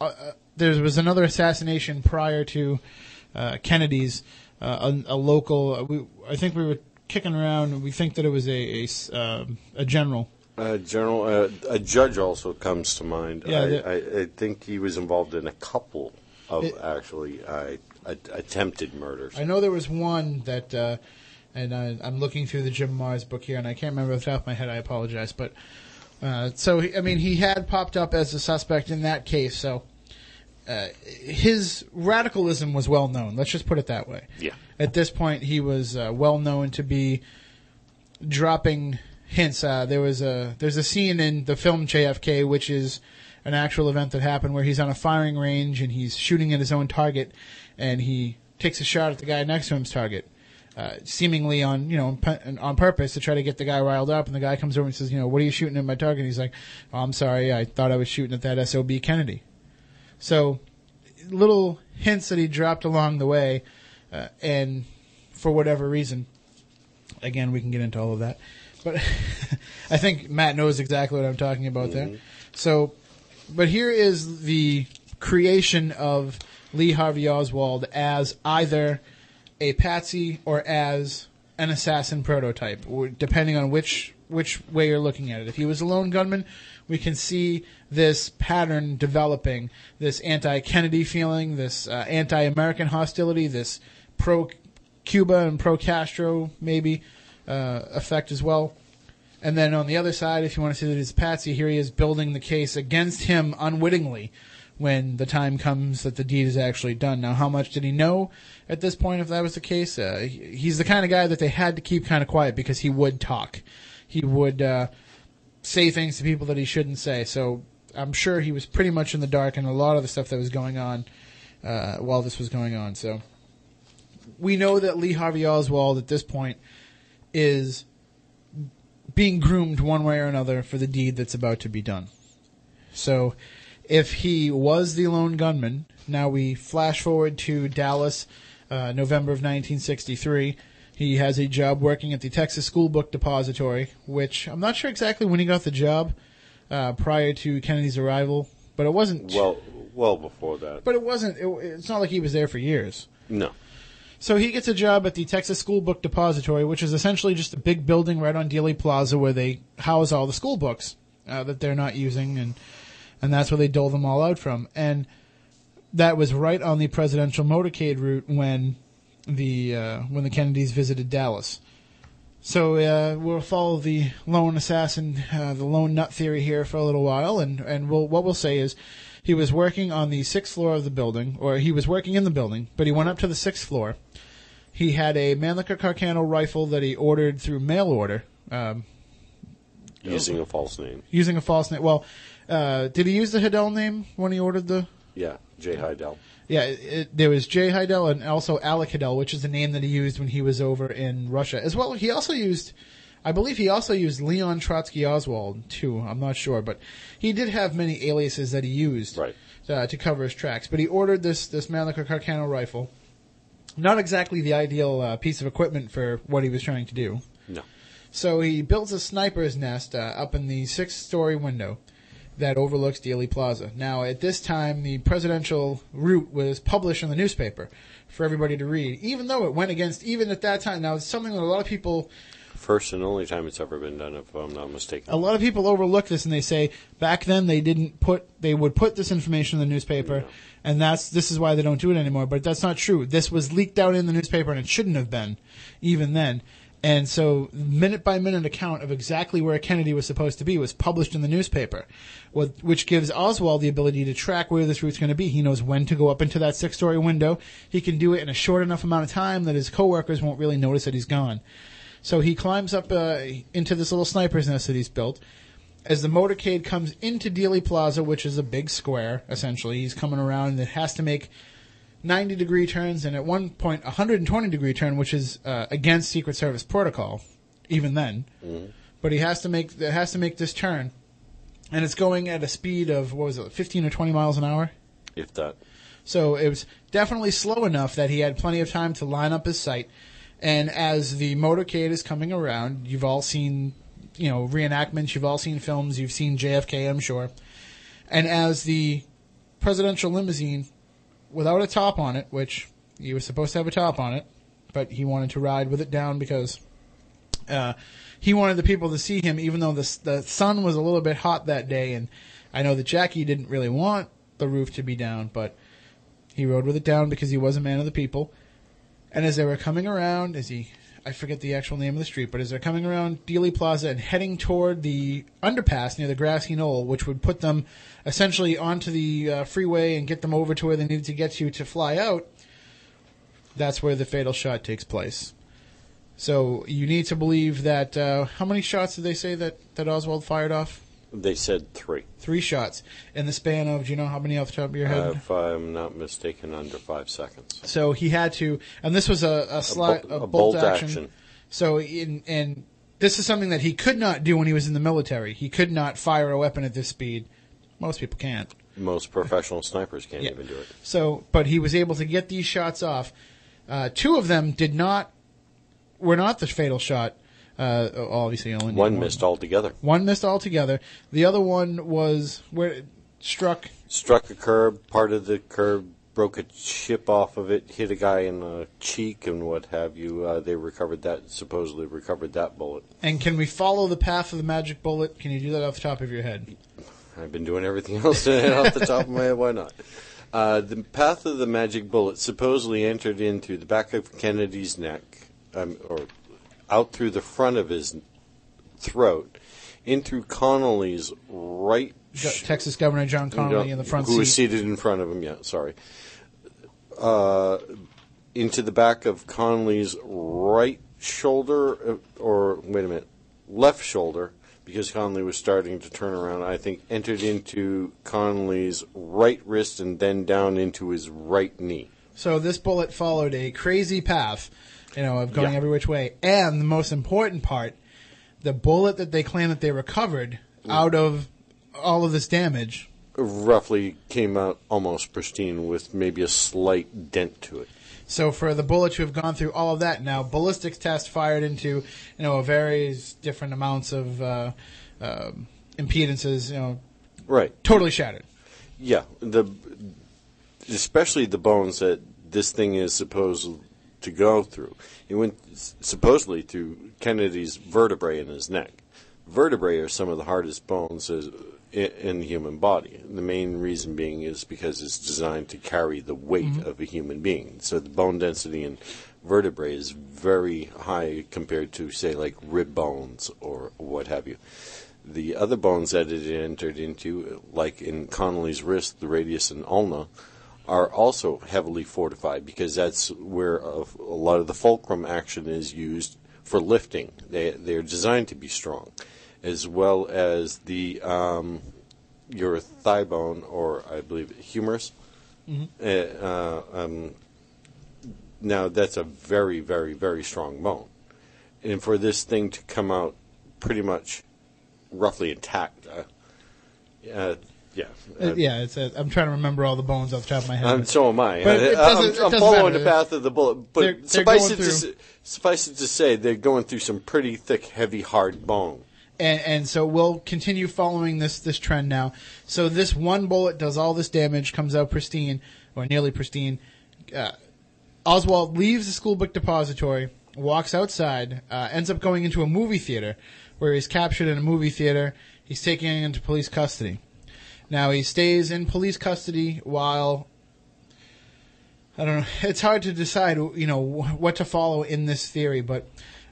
uh, there was another assassination prior to Kennedy's. Uh, a, a local, uh, we, I think we were kicking around. We think that it was a a, um, a general. Uh, General, uh, a judge also comes to mind. Yeah, I, the- I, I think he was involved in a couple of It- actually uh, attempted murders. I know there was one that, uh, and I, I'm looking through the Jim Marrs book here, and I can't remember off the top of my head. I apologize, but uh, so he- I mean, he had popped up as a suspect in that case. So uh, his radicalism was well known. Let's just put it that way. Yeah. At this point, he was uh, well known to be dropping hints. Uh, there was a there's a scene in the film JFK, which is an actual event that happened, where he's on a firing range and he's shooting at his own target, and he takes a shot at the guy next to him's target. Uh, seemingly on you know pu- on purpose to try to get the guy riled up, and the guy comes over and says, you know, what are you shooting at my target? And he's like, oh, I'm sorry, I thought I was shooting at that sob Kennedy. So little hints that he dropped along the way, uh, and for whatever reason, again, we can get into all of that. But <laughs> I think Matt knows exactly what I'm talking about there. So, but here is the creation of Lee Harvey Oswald as either a patsy or as an assassin prototype, depending on which which way you're looking at it. If he was a lone gunman, we can see this pattern developing, this anti-Kennedy feeling, this uh, anti-American hostility, this pro-Cuba and pro-Castro maybe uh, effect as well. And then on the other side, if you want to see that a patsy, here he is building the case against him unwittingly when the time comes that the deed is actually done. Now, how much did he know at this point if that was the case? Uh, he's the kind of guy that they had to keep kind of quiet because he would talk. He would uh, say things to people that he shouldn't say. So I'm sure he was pretty much in the dark and a lot of the stuff that was going on uh, while this was going on. So we know that Lee Harvey Oswald at this point is being groomed one way or another for the deed that's about to be done. So, if he was the lone gunman, now we flash forward to Dallas, uh, November of 1963. He has a job working at the Texas School Book Depository, which I'm not sure exactly when he got the job uh, prior to Kennedy's arrival, but it wasn't. Well, well before that. but it wasn't. It, it's not like he was there for years. No. So he gets a job at the Texas School Book Depository, which is essentially just a big building right on Dealey Plaza where they house all the school books uh, that they're not using, and and that's where they dole them all out from. And that was right on the presidential motorcade route when the uh, when the Kennedys visited Dallas. So uh, we'll follow the lone assassin, uh, the lone nut theory here for a little while, and and we'll, what we'll say is he was working on the sixth floor of the building, or he was working in the building, but he went up to the sixth floor. He had a Mannlicher Carcano rifle that he ordered through mail order, um, Using a false name. using a false name. Well, uh, did he use the Hidell name when he ordered the? Yeah, Jay Hidell. Yeah, it, there was Jay Hidell and also Alec Hidell, which is the name that he used when he was over in Russia. As well, he also used, I believe he also used Leon Trotsky Oswald too. I'm not sure, but he did have many aliases that he used Right. uh, to cover his tracks. But he ordered this this Mannlicher Carcano rifle. Not exactly the ideal uh, piece of equipment for what he was trying to do. No. So he builds a sniper's nest uh, up in the sixth-story window that overlooks Dealey Plaza. Now, at this time, the presidential route was published in the newspaper for everybody to read, even though it went against, even at that time. Now, it's something that a lot of people First and only time it's ever been done, if I'm not mistaken. a lot of people overlook this and they say back then they didn't put they would put this information in the newspaper and that's this is why they don't do it anymore but that's not true this was leaked out in the newspaper and it shouldn't have been even then and so minute by minute account of exactly where Kennedy was supposed to be was published in the newspaper which gives Oswald the ability to track where this route's going to be. He knows when to go up into that six story window. He can do it in a short enough amount of time that his coworkers won't really notice that he's gone. So he climbs up uh, into this little sniper's nest that he's built. As the motorcade comes into Dealey Plaza, which is a big square, essentially, he's coming around and it has to make 90 degree turns and at one point 120 degree turn, which is uh, against Secret Service protocol, even then. But he has to make it has to make this turn, and it's going at a speed of what was it, 15 or 20 miles an hour. If that. So it was definitely slow enough that he had plenty of time to line up his sight And as the motorcade is coming around, you've all seen, you know, reenactments, you've all seen films, you've seen JFK, I'm sure. And as the presidential limousine, without a top on it, which he was supposed to have a top on it, but he wanted to ride with it down because uh, he wanted the people to see him, even though the the sun was a little bit hot that day. And I know that Jackie didn't really want the roof to be down, but he rode with it down because he was a man of the people. And as they were coming around, as he, I forget the actual name of the street, but as they're coming around Dealey Plaza and heading toward the underpass near the grassy knoll, which would put them essentially onto the uh, freeway and get them over to where they needed to get to to fly out, that's where the fatal shot takes place. So you need to believe that. Uh, how many shots did they say that, that Oswald fired off? They said three. Three shots in the span of. Do you know how many off the top of your head? Uh, if I'm not mistaken, under five seconds. So he had to, and this was a a, sli- a a bolt, bolt action. action. So in and this is something that he could not do when he was in the military. He could not fire a weapon at this speed. Most people can't. Most professional snipers can't Yeah. even do it. So, but he was able to get these shots off. Uh, two of them did not were not the fatal shot. Uh, obviously, only One missed altogether. One missed altogether. The other one was where struck. Struck a curb, part of the curb, broke a chip off of it, hit a guy in the cheek and what have you. Uh, they recovered that, supposedly recovered that bullet. And can we follow the path of the magic bullet? Can you do that off the top of your head? I've been doing everything <laughs> else off the top of my head. Why not? Uh, the path of the magic bullet supposedly entered into the back of Kennedy's neck, um, or out through the front of his throat, into Connolly's right. Go- Texas Governor John Connolly in the front seat. who seat. was seated in front of him. Yeah, sorry. Uh, into the back of Connolly's right shoulder, uh, or wait a minute, left shoulder, because Connolly was starting to turn around. I think entered into Connolly's right wrist and then down into his right knee. So this bullet followed a crazy path, you know, of going Yeah. every which way. And the most important part, the bullet that they claim that they recovered out of all of this damage. Roughly came out almost pristine with maybe a slight dent to it. So for the bullet to have gone through all of that, now ballistics test fired into, you know, various different amounts of uh, um impedances, you know, Right. totally shattered. Yeah, the especially the bones that this thing is supposed to go through. It went supposedly through Kennedy's vertebrae in his neck. Vertebrae are some of the hardest bones in, in the human body. The main reason being is because it's designed to carry the weight mm-hmm. of a human being. So the bone density in vertebrae is very high compared to, say, like rib bones or what have you. The other bones that it entered into, like in Connolly's wrist, the radius and ulna, are also heavily fortified because that's where a, a lot of the fulcrum action is used for lifting. They they're designed to be strong, as well as the um, your thigh bone or I believe humerus. Uh, uh, um, now that's a very very very strong bone, and for this thing to come out pretty much roughly intact. Uh, uh, yeah. Uh, yeah, it's a, I'm trying to remember all the bones off the top of my head. Um, so am I. But it I- doesn't- I'm, I'm following matter. the path of the bullet, but They're- they're suffice it to through- suffice it to say they're going through some pretty thick, heavy, hard bone. and, and so we'll continue following this this trend now. So this one bullet does all this damage, comes out pristine or nearly pristine. Uh, Oswald leaves the school book depository, walks outside, uh, ends up going into a movie theater, where he's captured in a movie theater. He's taken into police custody. Now he stays in police custody while I don't know. It's hard to decide, you know, what to follow in this theory, but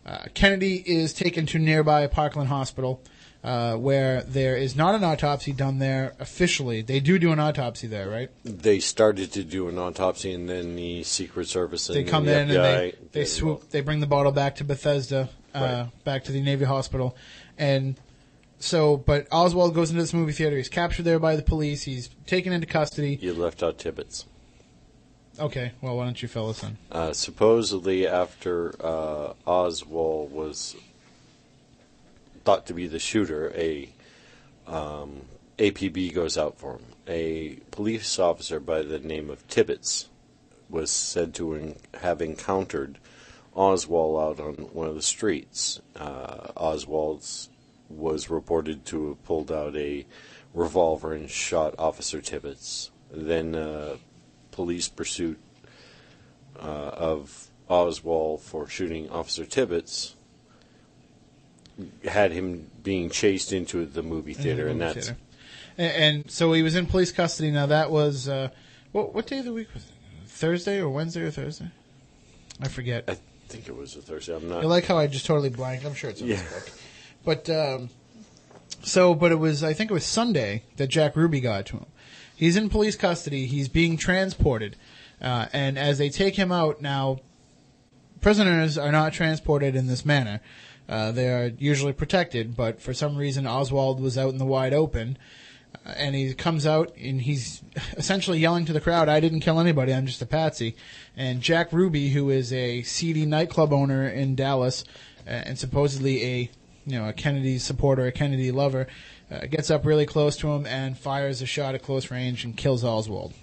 uh, Kennedy is taken to nearby Parkland Hospital, uh, where there is not an autopsy done there officially. They do do an autopsy there, right? They started to do an autopsy, and then the Secret Service and They come the in and they, they swoop, they bring the bottle back to Bethesda, uh, Right. back to the Navy Hospital, and so, but Oswald goes into this movie theater. He's captured there by the police. He's taken into custody. You left out Tibbets. Okay, well, why don't you fill us in? Uh, supposedly, after uh, Oswald was thought to be the shooter, a um, APB goes out for him. A police officer by the name of Tibbets was said to en- have encountered Oswald out on one of the streets. Uh, Oswald's was reported to have pulled out a revolver and shot Officer Tibbets. Then uh, police pursuit uh, of Oswald for shooting Officer Tibbets had him being chased into the movie theater, and movie that's theater. And, and so he was in police custody. Now that was uh, what what day of the week was it? Thursday or Wednesday or Thursday? I forget. I think it was a Thursday. I'm not. I like how I just totally blank? I'm sure it's in Yeah. this book. But um, so, but it was I think it was Sunday that Jack Ruby got to him. He's in police custody. He's being transported, uh, and as they take him out now, prisoners are not transported in this manner. Uh, they are usually protected, but for some reason Oswald was out in the wide open, uh, and he comes out and he's <laughs> essentially yelling to the crowd, "I didn't kill anybody. I'm just a patsy." And Jack Ruby, who is a seedy nightclub owner in Dallas, uh, and supposedly a you know a Kennedy supporter, a Kennedy lover, uh, gets up really close to him and fires a shot at close range and kills Oswald.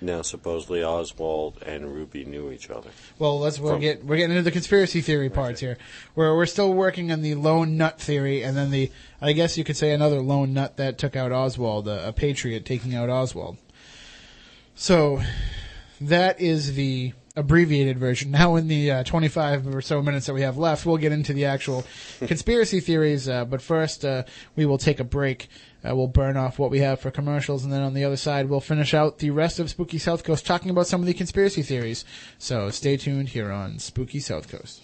Now, supposedly Oswald and Ruby knew each other. Well, let's we're From- get we're getting into the conspiracy theory parts here. We're we're still working on the lone nut theory, and then the I guess you could say another lone nut that took out Oswald, a, a patriot taking out Oswald. So that is the abbreviated version. Now, in the uh, 25 or so minutes that we have left, we'll get into the actual <laughs> conspiracy theories. Uh, but first, uh, we will take a break. Uh, we'll burn off what we have for commercials, and then on the other side, we'll finish out the rest of Spooky South Coast talking about some of the conspiracy theories. So stay tuned here on Spooky South Coast.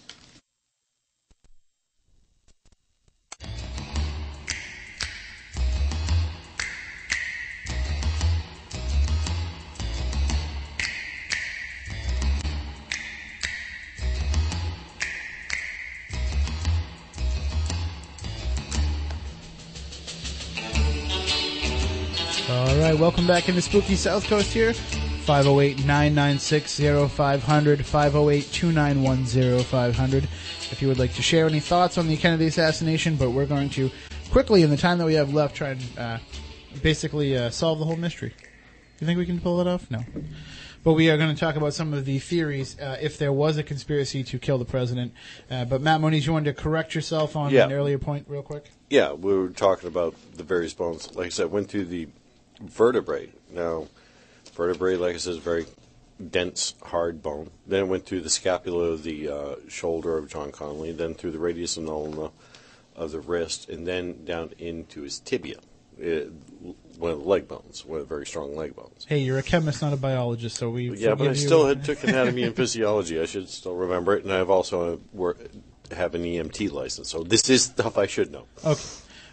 All right, welcome back into Spooky South Coast here. 508-996-0500, 508-291-0500. If you would like to share any thoughts on the Kennedy assassination, but we're going to quickly, in the time that we have left, try and uh, basically uh, solve the whole mystery. You think we can pull it off? No. But we are going to talk about some of the theories uh, if there was a conspiracy to kill the president. Uh, but Matt Moniz, you wanted to correct yourself on Yeah. an earlier point, real quick. Yeah, we were talking about the various bones. Like I said, went through the vertebrae. Now, vertebrae, like I said, is very dense, hard bone. Then it went through the scapula of the uh, shoulder of John Connolly, then through the radius and ulna of the wrist, and then down into his tibia, it, one of the leg bones, one of the very strong leg bones. Hey, you're a chemist, not a biologist, so we Yeah, but I still had <laughs> took anatomy and physiology. I should still remember it, and I've also uh, wor- have an EMT license, so this is stuff I should know. Okay.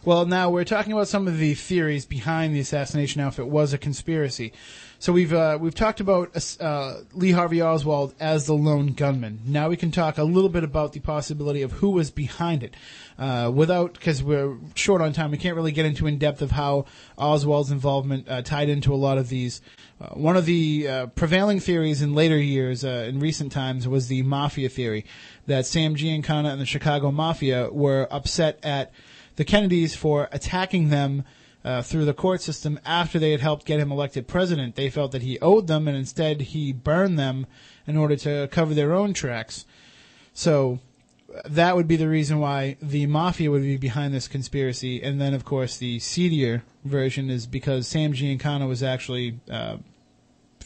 Well, now we're talking about some of the theories behind the assassination. Now, if it was a conspiracy, so we've uh, we've talked about uh, Lee Harvey Oswald as the lone gunman. Now we can talk a little bit about the possibility of who was behind it. Uh, without, because we're short on time, we can't really get into in depth of how Oswald's involvement uh, tied into a lot of these. Uh, one of the uh, prevailing theories in later years, uh, in recent times, was the mafia theory that Sam Giancana and the Chicago Mafia were upset at the Kennedys for attacking them uh, through the court system after they had helped get him elected president. They felt that he owed them, and instead he burned them in order to cover their own tracks. So that would be the reason why the mafia would be behind this conspiracy. And then, of course, the seedier version is because Sam Giancana was actually uh,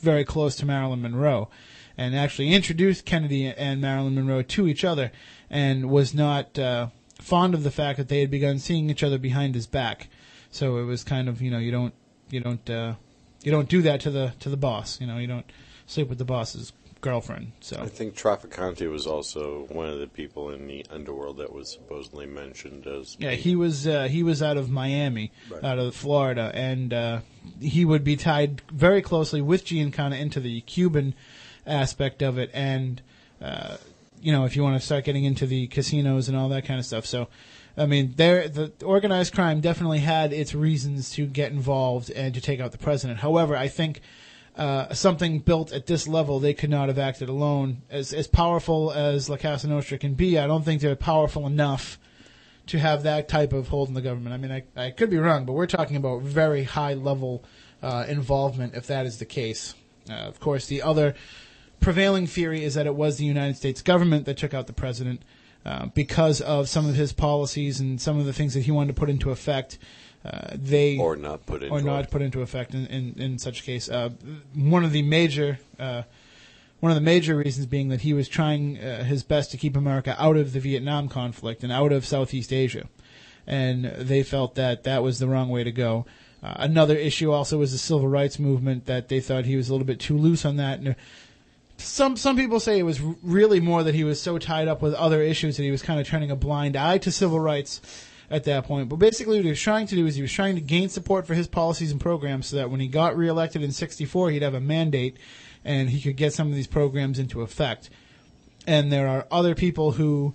very close to Marilyn Monroe and actually introduced Kennedy and Marilyn Monroe to each other and was not uh, fond of the fact that they had begun seeing each other behind his back. So it was kind of, you know, you don't you don't uh, you don't do that to the to the boss, you know, you don't sleep with the boss's girlfriend. So I think Trafficante was also one of the people in the underworld that was supposedly mentioned as. Yeah, he was uh, he was out of Miami, Right. out of Florida, and uh, he would be tied very closely with Giancana into the Cuban aspect of it, and uh, you know, if you want to start getting into the casinos and all that kind of stuff. So, I mean, there the organized crime definitely had its reasons to get involved and to take out the president. However, I think. Uh, something built at this level, they could not have acted alone. As as powerful as La Cosa Nostra can be, I don't think they're powerful enough to have that type of hold in the government. I mean, I, I could be wrong, but we're talking about very high level uh, involvement if that is the case. Uh, of course, the other prevailing theory is that it was the United States government that took out the president uh, because of some of his policies and some of the things that he wanted to put into effect. Uh, they Or not put into or not effect. put into effect in, in, in such a case. Uh, one of the major uh, one of the major reasons being that he was trying uh, his best to keep America out of the Vietnam conflict and out of Southeast Asia, and they felt that that was the wrong way to go. Uh, another issue also was the civil rights movement that they thought he was a little bit too loose on that. And some some people say it was really more that he was so tied up with other issues that he was kind of turning a blind eye to civil rights at that point. But basically, what he was trying to do is he was trying to gain support for his policies and programs so that when he got reelected in '64, he'd have a mandate and he could get some of these programs into effect. And there are other people who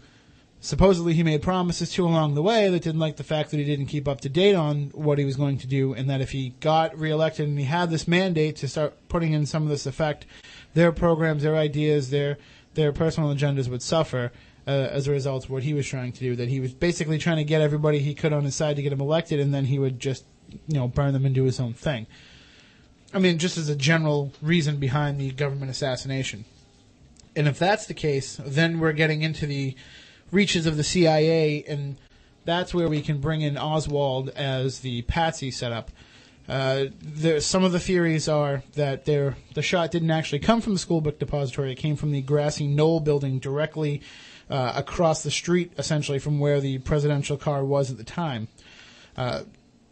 supposedly he made promises to along the way that didn't like the fact that he didn't keep up to date on what he was going to do, and that if he got reelected and he had this mandate to start putting in some of this effect, their programs, their ideas, their their personal agendas would suffer uh, as a result of what he was trying to do. That he was basically trying to get everybody he could on his side to get him elected, and then he would just you know burn them and do his own thing. I mean, just as a general reason behind the government assassination. And if that's the case, then we're getting into the reaches of the CIA, and that's where we can bring in Oswald as the patsy setup. Uh, there, some of the theories are that the shot didn't actually come from the school book depository. It came from the grassy knoll building directly uh, across the street, essentially from where the presidential car was at the time. Uh,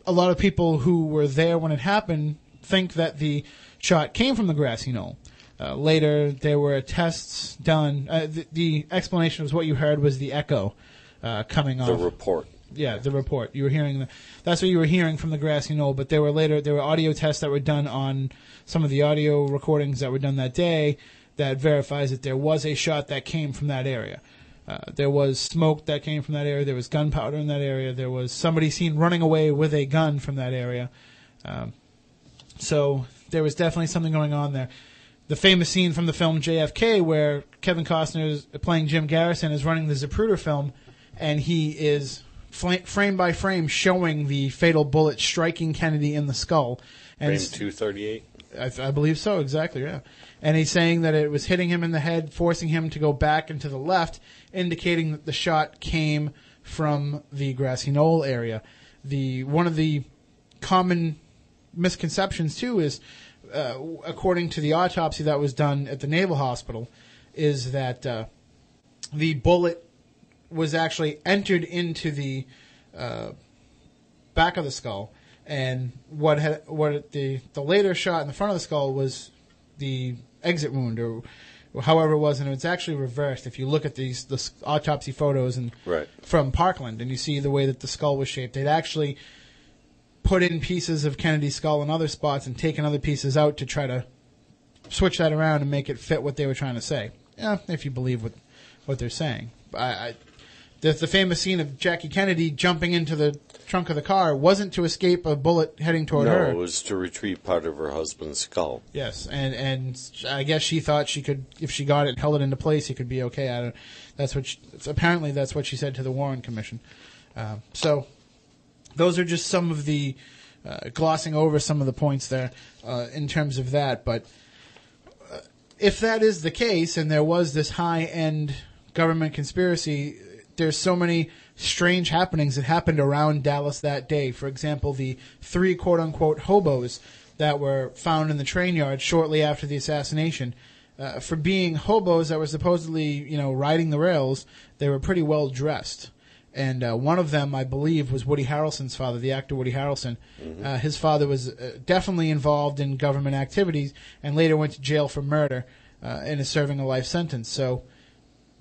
a lot of people who were there when it happened think that the shot came from the grassy knoll. Uh, later, there were tests done. Uh, the, the explanation was what you heard was the echo uh, coming off. The report. Yeah, the report. You were hearing the, that's what you were hearing from the grassy knoll. But there were later there were audio tests that were done on some of the audio recordings that were done that day that verifies that there was a shot that came from that area. Uh, there was smoke that came from that area. There was gunpowder in that area. There was somebody seen running away with a gun from that area. Um, so there was definitely something going on there. The famous scene from the film JFK where Kevin Costner is playing Jim Garrison is running the Zapruder film, and he is frame by frame showing the fatal bullet striking Kennedy in the skull. And Frame 238. I, I believe so, exactly, yeah. And he's saying that it was hitting him in the head, forcing him to go back and to the left, indicating that the shot came from the grassy knoll area. The one of the common misconceptions too is, uh, according to the autopsy that was done at the Naval Hospital, is that uh, the bullet was actually entered into the uh, back of the skull, and what had what the the later shot in the front of the skull was the exit wound, or however it was, and it's actually reversed. If you look at these the autopsy photos and Right. from Parkland, and you see the way that the skull was shaped, they'd actually put in pieces of Kennedy's skull in other spots and taken other pieces out to try to switch that around and make it fit what they were trying to say. Yeah, if you believe what what they're saying. I, I, there's the famous scene of Jackie Kennedy jumping into the trunk of the car wasn't to escape a bullet heading toward no, her. it was to retrieve part of her husband's skull. Yes, and and I guess she thought she could, if she got it, and held it into place, he could be okay. I don't. That's what. She, apparently, that's what she said to the Warren Commission. Um, so, those are just some of the uh, glossing over some of the points there uh, in terms of that. But uh, if that is the case, and there was this high end government conspiracy, there's so many strange happenings that happened around Dallas that day. For example, the three quote unquote hobos that were found in the train yard shortly after the assassination. Uh, for being hobos that were supposedly, you know, riding the rails, they were pretty well dressed. And uh, one of them, I believe, was Woody Harrelson's father, the actor Woody Harrelson. Uh, his father was uh, definitely involved in government activities and later went to jail for murder uh, and is serving a life sentence. So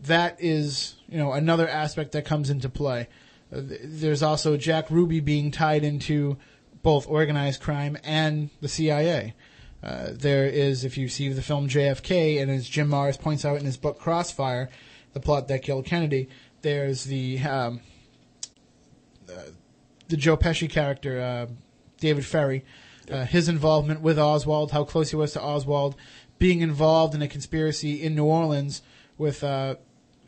that is, you know, another aspect that comes into play. Uh, there's also Jack Ruby being tied into both organized crime and the CIA. Uh, there is, if you see the film JFK, and as Jim Marrs points out in his book Crossfire, the plot that killed Kennedy, there's the um, uh, the Joe Pesci character, uh, David Ferrie, uh, his involvement with Oswald, how close he was to Oswald, being involved in a conspiracy in New Orleans with uh,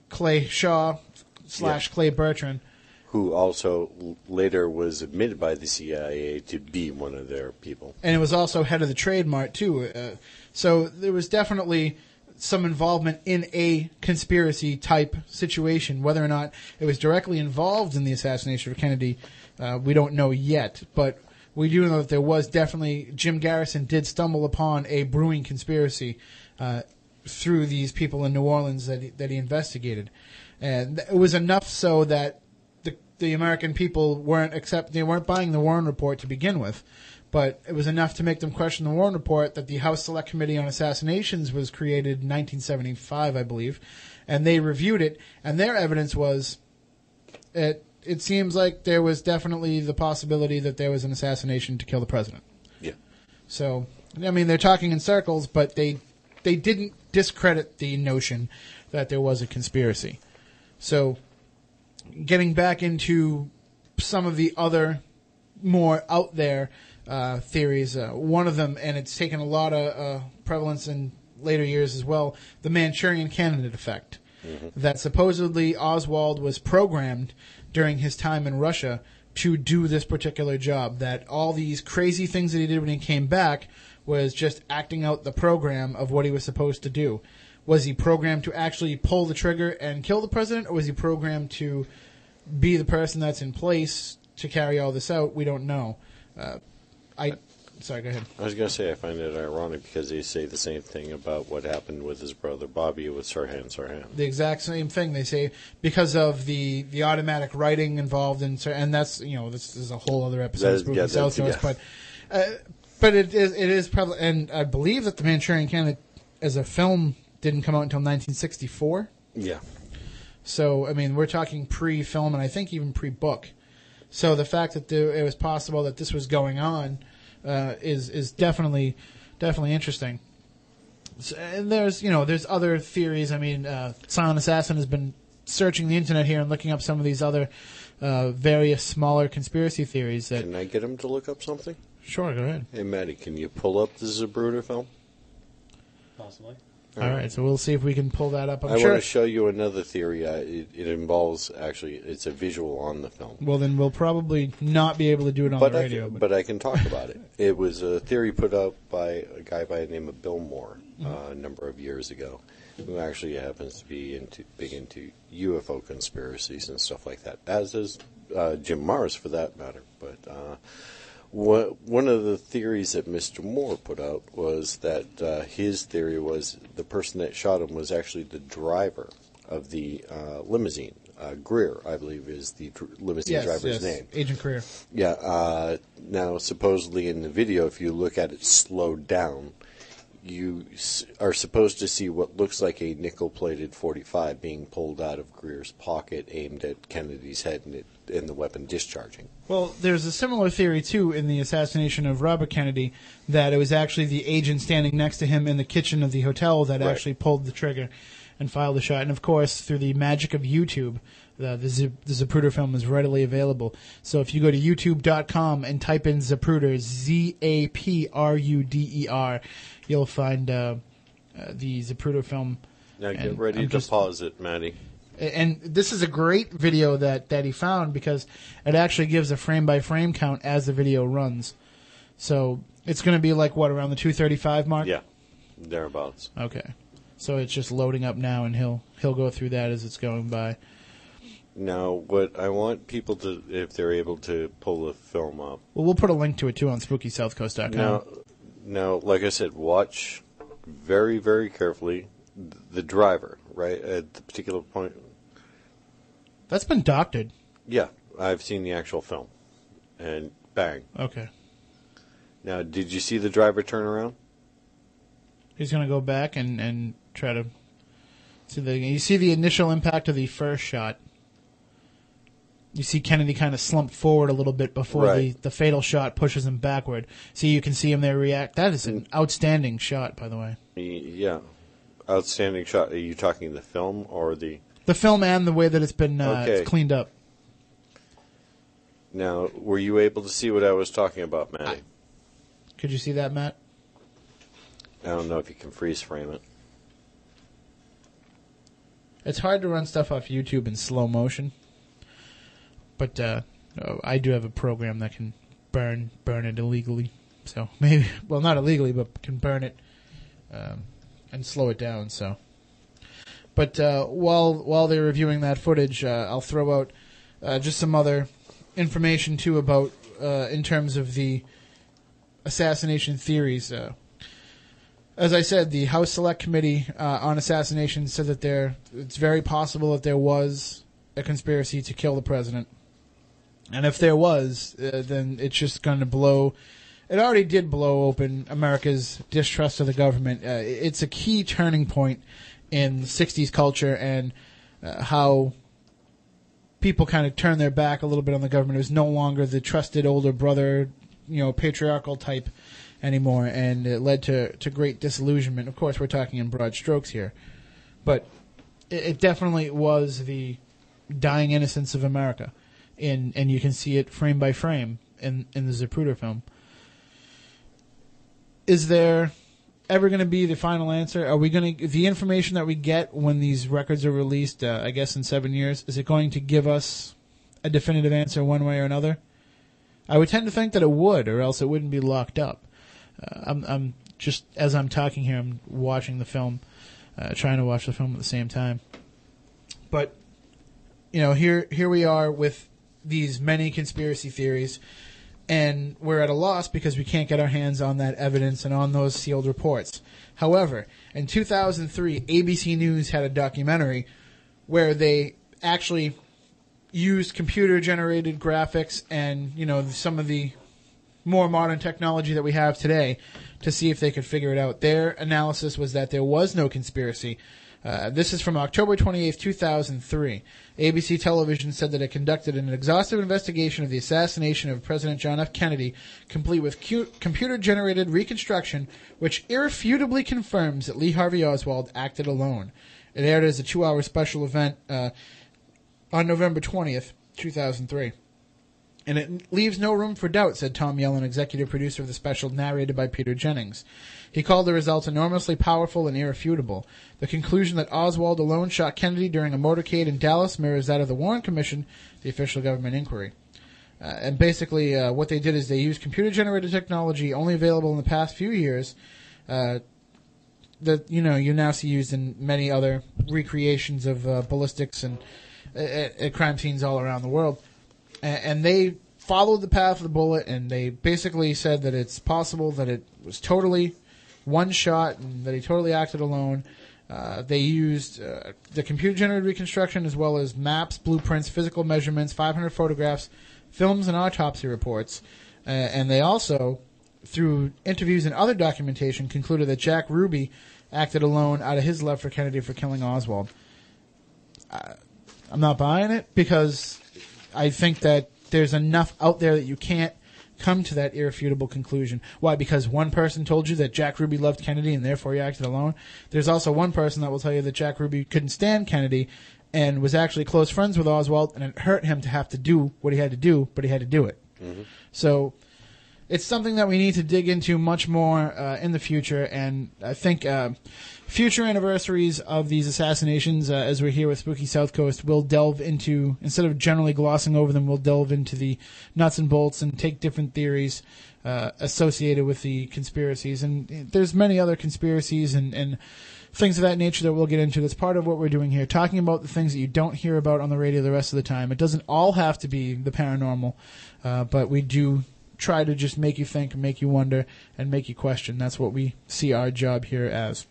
Clay Shaw slash. Clay Bertrand. Who also l- later was admitted by the CIA to be one of their people. and it was also head of the Trade Mart too. Uh, so there was definitely some involvement in a conspiracy type situation. Whether or not it was directly involved in the assassination of Kennedy, uh, we don't know yet. But we do know that there was definitely Jim Garrison did stumble upon a brewing conspiracy uh, through these people in New Orleans that he, that he investigated, and it was enough so that the the American people weren't accept they weren't buying the Warren report to begin with. But it was enough to make them question the Warren Report that the House Select Committee on Assassinations was created in 1975, I believe, and they reviewed it, and their evidence was it. It seems like there was definitely the possibility that there was an assassination to kill the president. Yeah. So, I mean, they're talking in circles, but they they didn't discredit the notion that there was a conspiracy. So, getting back into some of the other more out there uh, theories. Uh, one of them, and it's taken a lot of uh, prevalence in later years as well, the Manchurian candidate effect. That supposedly Oswald was programmed during his time in Russia to do this particular job. That all these crazy things that he did when he came back was just acting out the program of what he was supposed to do. Was he programmed to actually pull the trigger and kill the president, or was he programmed to be the person that's in place to carry all this out? We don't know. Uh, I sorry, go ahead. I was going to say I find it ironic because they say the same thing about what happened with his brother Bobby with Sirhan Sirhan. The exact same thing they say because of the the automatic writing involved in, and that's you know this is a whole other episode That is- yeah, that's- yeah. but uh, but it is it is probably, and I believe that the Manchurian Candidate as a film didn't come out until 1964. Yeah. So I mean, we're talking pre-film and I think even pre-book. So the fact that there, it was possible that this was going on uh, is is definitely definitely interesting. So, and there's you know there's other theories. I mean, uh, Silent Assassin has been searching the internet here and looking up some of these other uh, various smaller conspiracy theories. That Can I get him to look up something? Sure, go ahead. Hey, Maddie, can you pull up the Zapruder film? Possibly. All right, so we'll see if we can pull that up. I'm I sure. want to show you another theory. Uh, it, it involves actually, it's a visual on the film. well, then we'll probably not be able to do it on but the I radio. can, but but I can talk about it. It was a theory put out by a guy by the name of Bill Moore Mm-hmm. uh, a number of years ago, who actually happens to be into big into UFO conspiracies and stuff like that, as is uh, Jim Marrs for that matter. But uh, wha- one of the theories that Mr. Moore put out was that uh, his theory was the person that shot him was actually the driver of the uh, limousine. Uh, Greer, I believe, is the dr- limousine yes, driver's yes, name. Agent Greer. Yeah. Uh, now, supposedly in the video, if you look at it slowed down, you s- are supposed to see what looks like a nickel-plated 45 being pulled out of Greer's pocket, aimed at Kennedy's head, and, it, and the weapon discharging. Well, there's a similar theory too in the assassination of Robert Kennedy that it was actually the agent standing next to him in the kitchen of the hotel that Right. actually pulled the trigger and fired the shot. And of course, through the magic of YouTube, the the, Z- the Zapruder film is readily available. So if you go to YouTube.com and type in Zapruder, Z A P R U D E R, you'll find uh, uh, the Zapruder film. Now get And ready I'm to just- pause it, Maddie. And this is a great video that, that he found because it actually gives a frame by frame count as the video runs. So it's going to be like what around the 235 mark. Yeah, thereabouts. Okay. So it's just loading up now, and he'll he'll go through that as it's going by. Now, what I want people to, if they're able to pull the film up, Well, we'll put a link to it too on SpookySouthCoast.com. Now, now, like I said, watch very, very carefully the driver, right? At the particular point. That's been doctored. Yeah, I've seen the actual film. And bang. Okay. Now, did you see the driver turn around? He's going to go back and and try to see the. You see the initial impact of the first shot. You see Kennedy kind of slump forward a little bit before Right. the, the fatal shot pushes him backward. See, you can see him there react. That is an mm. outstanding shot, by the way. Y- Yeah. Outstanding shot. Are you talking the film or the. The film and the way that it's been uh, Okay. cleaned up. Now, were you able to see what I was talking about, Matty? Could you see that, Matt? I don't know if you can freeze frame it. It's hard to run stuff off YouTube in slow motion, but uh, oh, I do have a program that can burn burn it illegally. So <laughs> maybe, well, not illegally, but can burn it. Um, and slow it down. So, but uh, while while they're reviewing that footage, uh, I'll throw out uh, just some other information too about uh, in terms of the assassination theories. Uh, as I said, the House Select Committee uh, on Assassination said that there it's very possible that there was a conspiracy to kill the president, and if there was, then it's just going to blow. It already did blow open America's distrust of the government. It's a key turning point in '60s culture and uh, how people kind of turned their back a little bit on the government. It was no longer the trusted older brother, you know, patriarchal type anymore, and it led to, to great disillusionment. Of course, we're talking in broad strokes here, but it, it definitely was the dying innocence of America, in and you can see it frame by frame in in the Zapruder film. Is there ever going to be the final answer? Are we going to the information that we get when these records are released? Uh, I guess in seven years, is it going to give us a definitive answer one way or another? I would tend to think that it would, or else it wouldn't be locked up. Uh, I'm, I'm just as I'm talking here, I'm watching the film, uh, trying to watch the film at the same time. But you know, here here we are with these many conspiracy theories, and we're at a loss because we can't get our hands on that evidence and on those sealed reports. However, in 2003, ABC News had a documentary where they actually used computer generated graphics and you know some of the more modern technology that we have today to see if they could figure it out. Their analysis was that there was no conspiracy. Uh, this is from October 28, 2003. ABC Television said that it conducted an exhaustive investigation of the assassination of President John F. Kennedy, complete with cu- computer generated reconstruction, which irrefutably confirms that Lee Harvey Oswald acted alone. It aired as a two hour special event uh, on November 20th, 2003. And it leaves no room for doubt, said Tom Yellin, executive producer of the special, narrated by Peter Jennings. He called the results enormously powerful and irrefutable. The conclusion that Oswald alone shot Kennedy during a motorcade in Dallas mirrors that of the Warren Commission, the official government inquiry. Uh, and basically, uh, what they did is they used computer generated technology only available in the past few years. Uh, that you know you now see used in many other recreations of uh, ballistics and uh, at crime scenes all around the world, and, and they followed the path of the bullet, and they basically said that it's possible that it was totally one shot and that he totally acted alone. Uh, they used uh, the computer generated reconstruction as well as maps, blueprints, physical measurements, 500 photographs, films, and autopsy reports. Uh, and they also, through interviews and other documentation, concluded that Jack Ruby acted alone out of his love for Kennedy for killing Oswald. Uh, I'm not buying it because I think that there's enough out there that you can't come to that irrefutable conclusion. Why? Because one person told you that Jack Ruby loved Kennedy and therefore he acted alone. There's also one person that will tell you that Jack Ruby couldn't stand Kennedy and was actually close friends with Oswald and it hurt him to have to do what he had to do, but he had to do it. Mm-hmm. So it's something that we need to dig into much more uh, in the future, and I think uh, future anniversaries of these assassinations, uh, as we're here with Spooky South Coast, we'll delve into instead of generally glossing over them, we'll delve into the nuts and bolts and take different theories uh, associated with the conspiracies. And there's many other conspiracies and, and things of that nature that we'll get into. That's part of what we're doing here, talking about the things that you don't hear about on the radio the rest of the time. It doesn't all have to be the paranormal, uh, but we do try to just make you think, make you wonder, and make you question. That's what we see our job here as.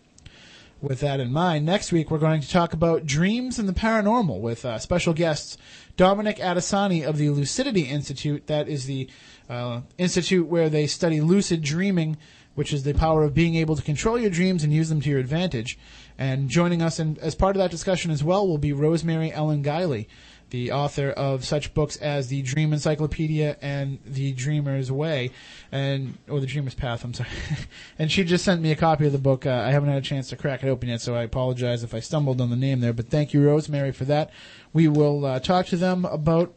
With that in mind, next week we're going to talk about dreams and the paranormal with uh, special guests Dominic Adesani of the Lucidity Institute. That is the uh, institute where they study lucid dreaming, which is the power of being able to control your dreams and use them to your advantage. And joining us in, as part of that discussion as well will be Rosemary Ellen Guiley the author of such books as the Dream Encyclopedia and the Dreamer's Way, and or the Dreamer's Path. I'm sorry, <laughs> and she just sent me a copy of the book. Uh, I haven't had a chance to crack it open yet, so I apologize if I stumbled on the name there. But thank you, Rosemary, for that. We will uh, talk to them about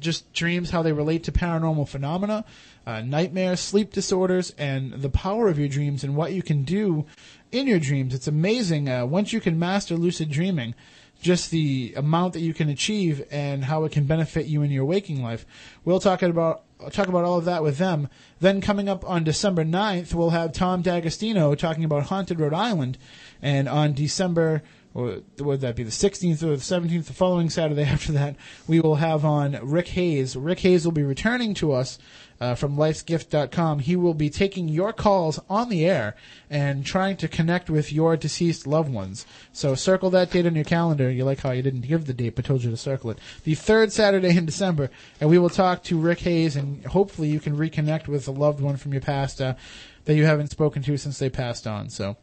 just dreams, how they relate to paranormal phenomena, uh, nightmares, sleep disorders, and the power of your dreams and what you can do in your dreams. It's amazing uh, once you can master lucid dreaming just the amount that you can achieve and how it can benefit you in your waking life. We'll talk about talk about all of that with them. Then coming up on December 9th, we'll have Tom D'Agostino talking about Haunted Rhode Island. And on December, would that be the 16th or the 17th, the following Saturday <laughs> after that, we will have on Rick Hayes. Rick Hayes will be returning to us uh, from lifesgift.com. He will be taking your calls on the air and trying to connect with your deceased loved ones. So circle that date on your calendar. You like how I didn't give the date, but told you to circle it. The third Saturday in December, and we will talk to Rick Hayes, and hopefully you can reconnect with a loved one from your past uh, that you haven't spoken to since they passed on. So.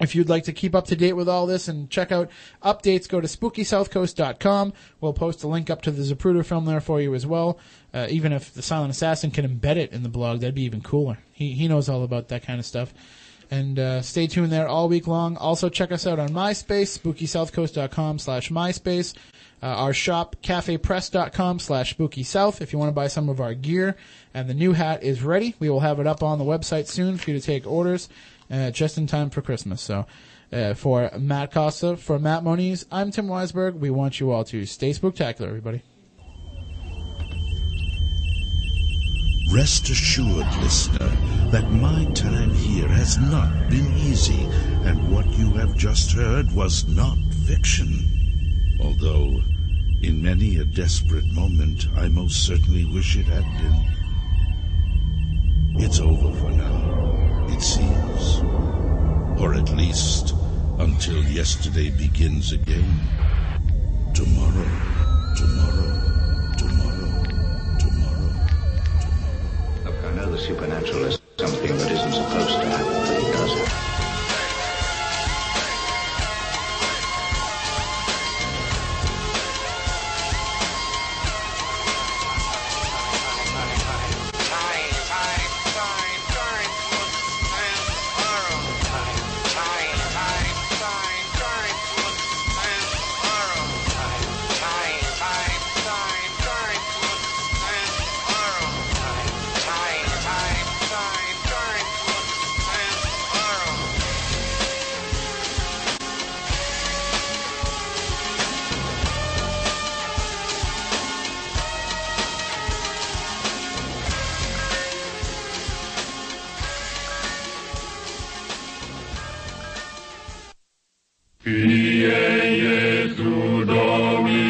If you'd like to keep up to date with all this and check out updates, go to spookysouthcoast.com. We'll post a link up to the Zapruder film there for you as well. Uh, even if the Silent Assassin can embed it in the blog, that'd be even cooler. He, he knows all about that kind of stuff. And uh, stay tuned there all week long. Also, check us out on MySpace, spookysouthcoast.com slash MySpace. Uh, our shop, cafepress.com slash spookysouth if you want to buy some of our gear. And the new hat is ready. We will have it up on the website soon for you to take orders uh, just in time for Christmas. So, uh, for Matt Costa, for Matt Moniz, I'm Tim Weisberg. We want you all to stay spectacular, everybody. Rest assured, listener, that my time here has not been easy, and what you have just heard was not fiction. Although, in many a desperate moment, I most certainly wish it had been. It's over for now, it seems. Or at least until yesterday begins again. Tomorrow, tomorrow, tomorrow, tomorrow. Look, I know the supernatural is something that isn't supposed to happen, to Dominus.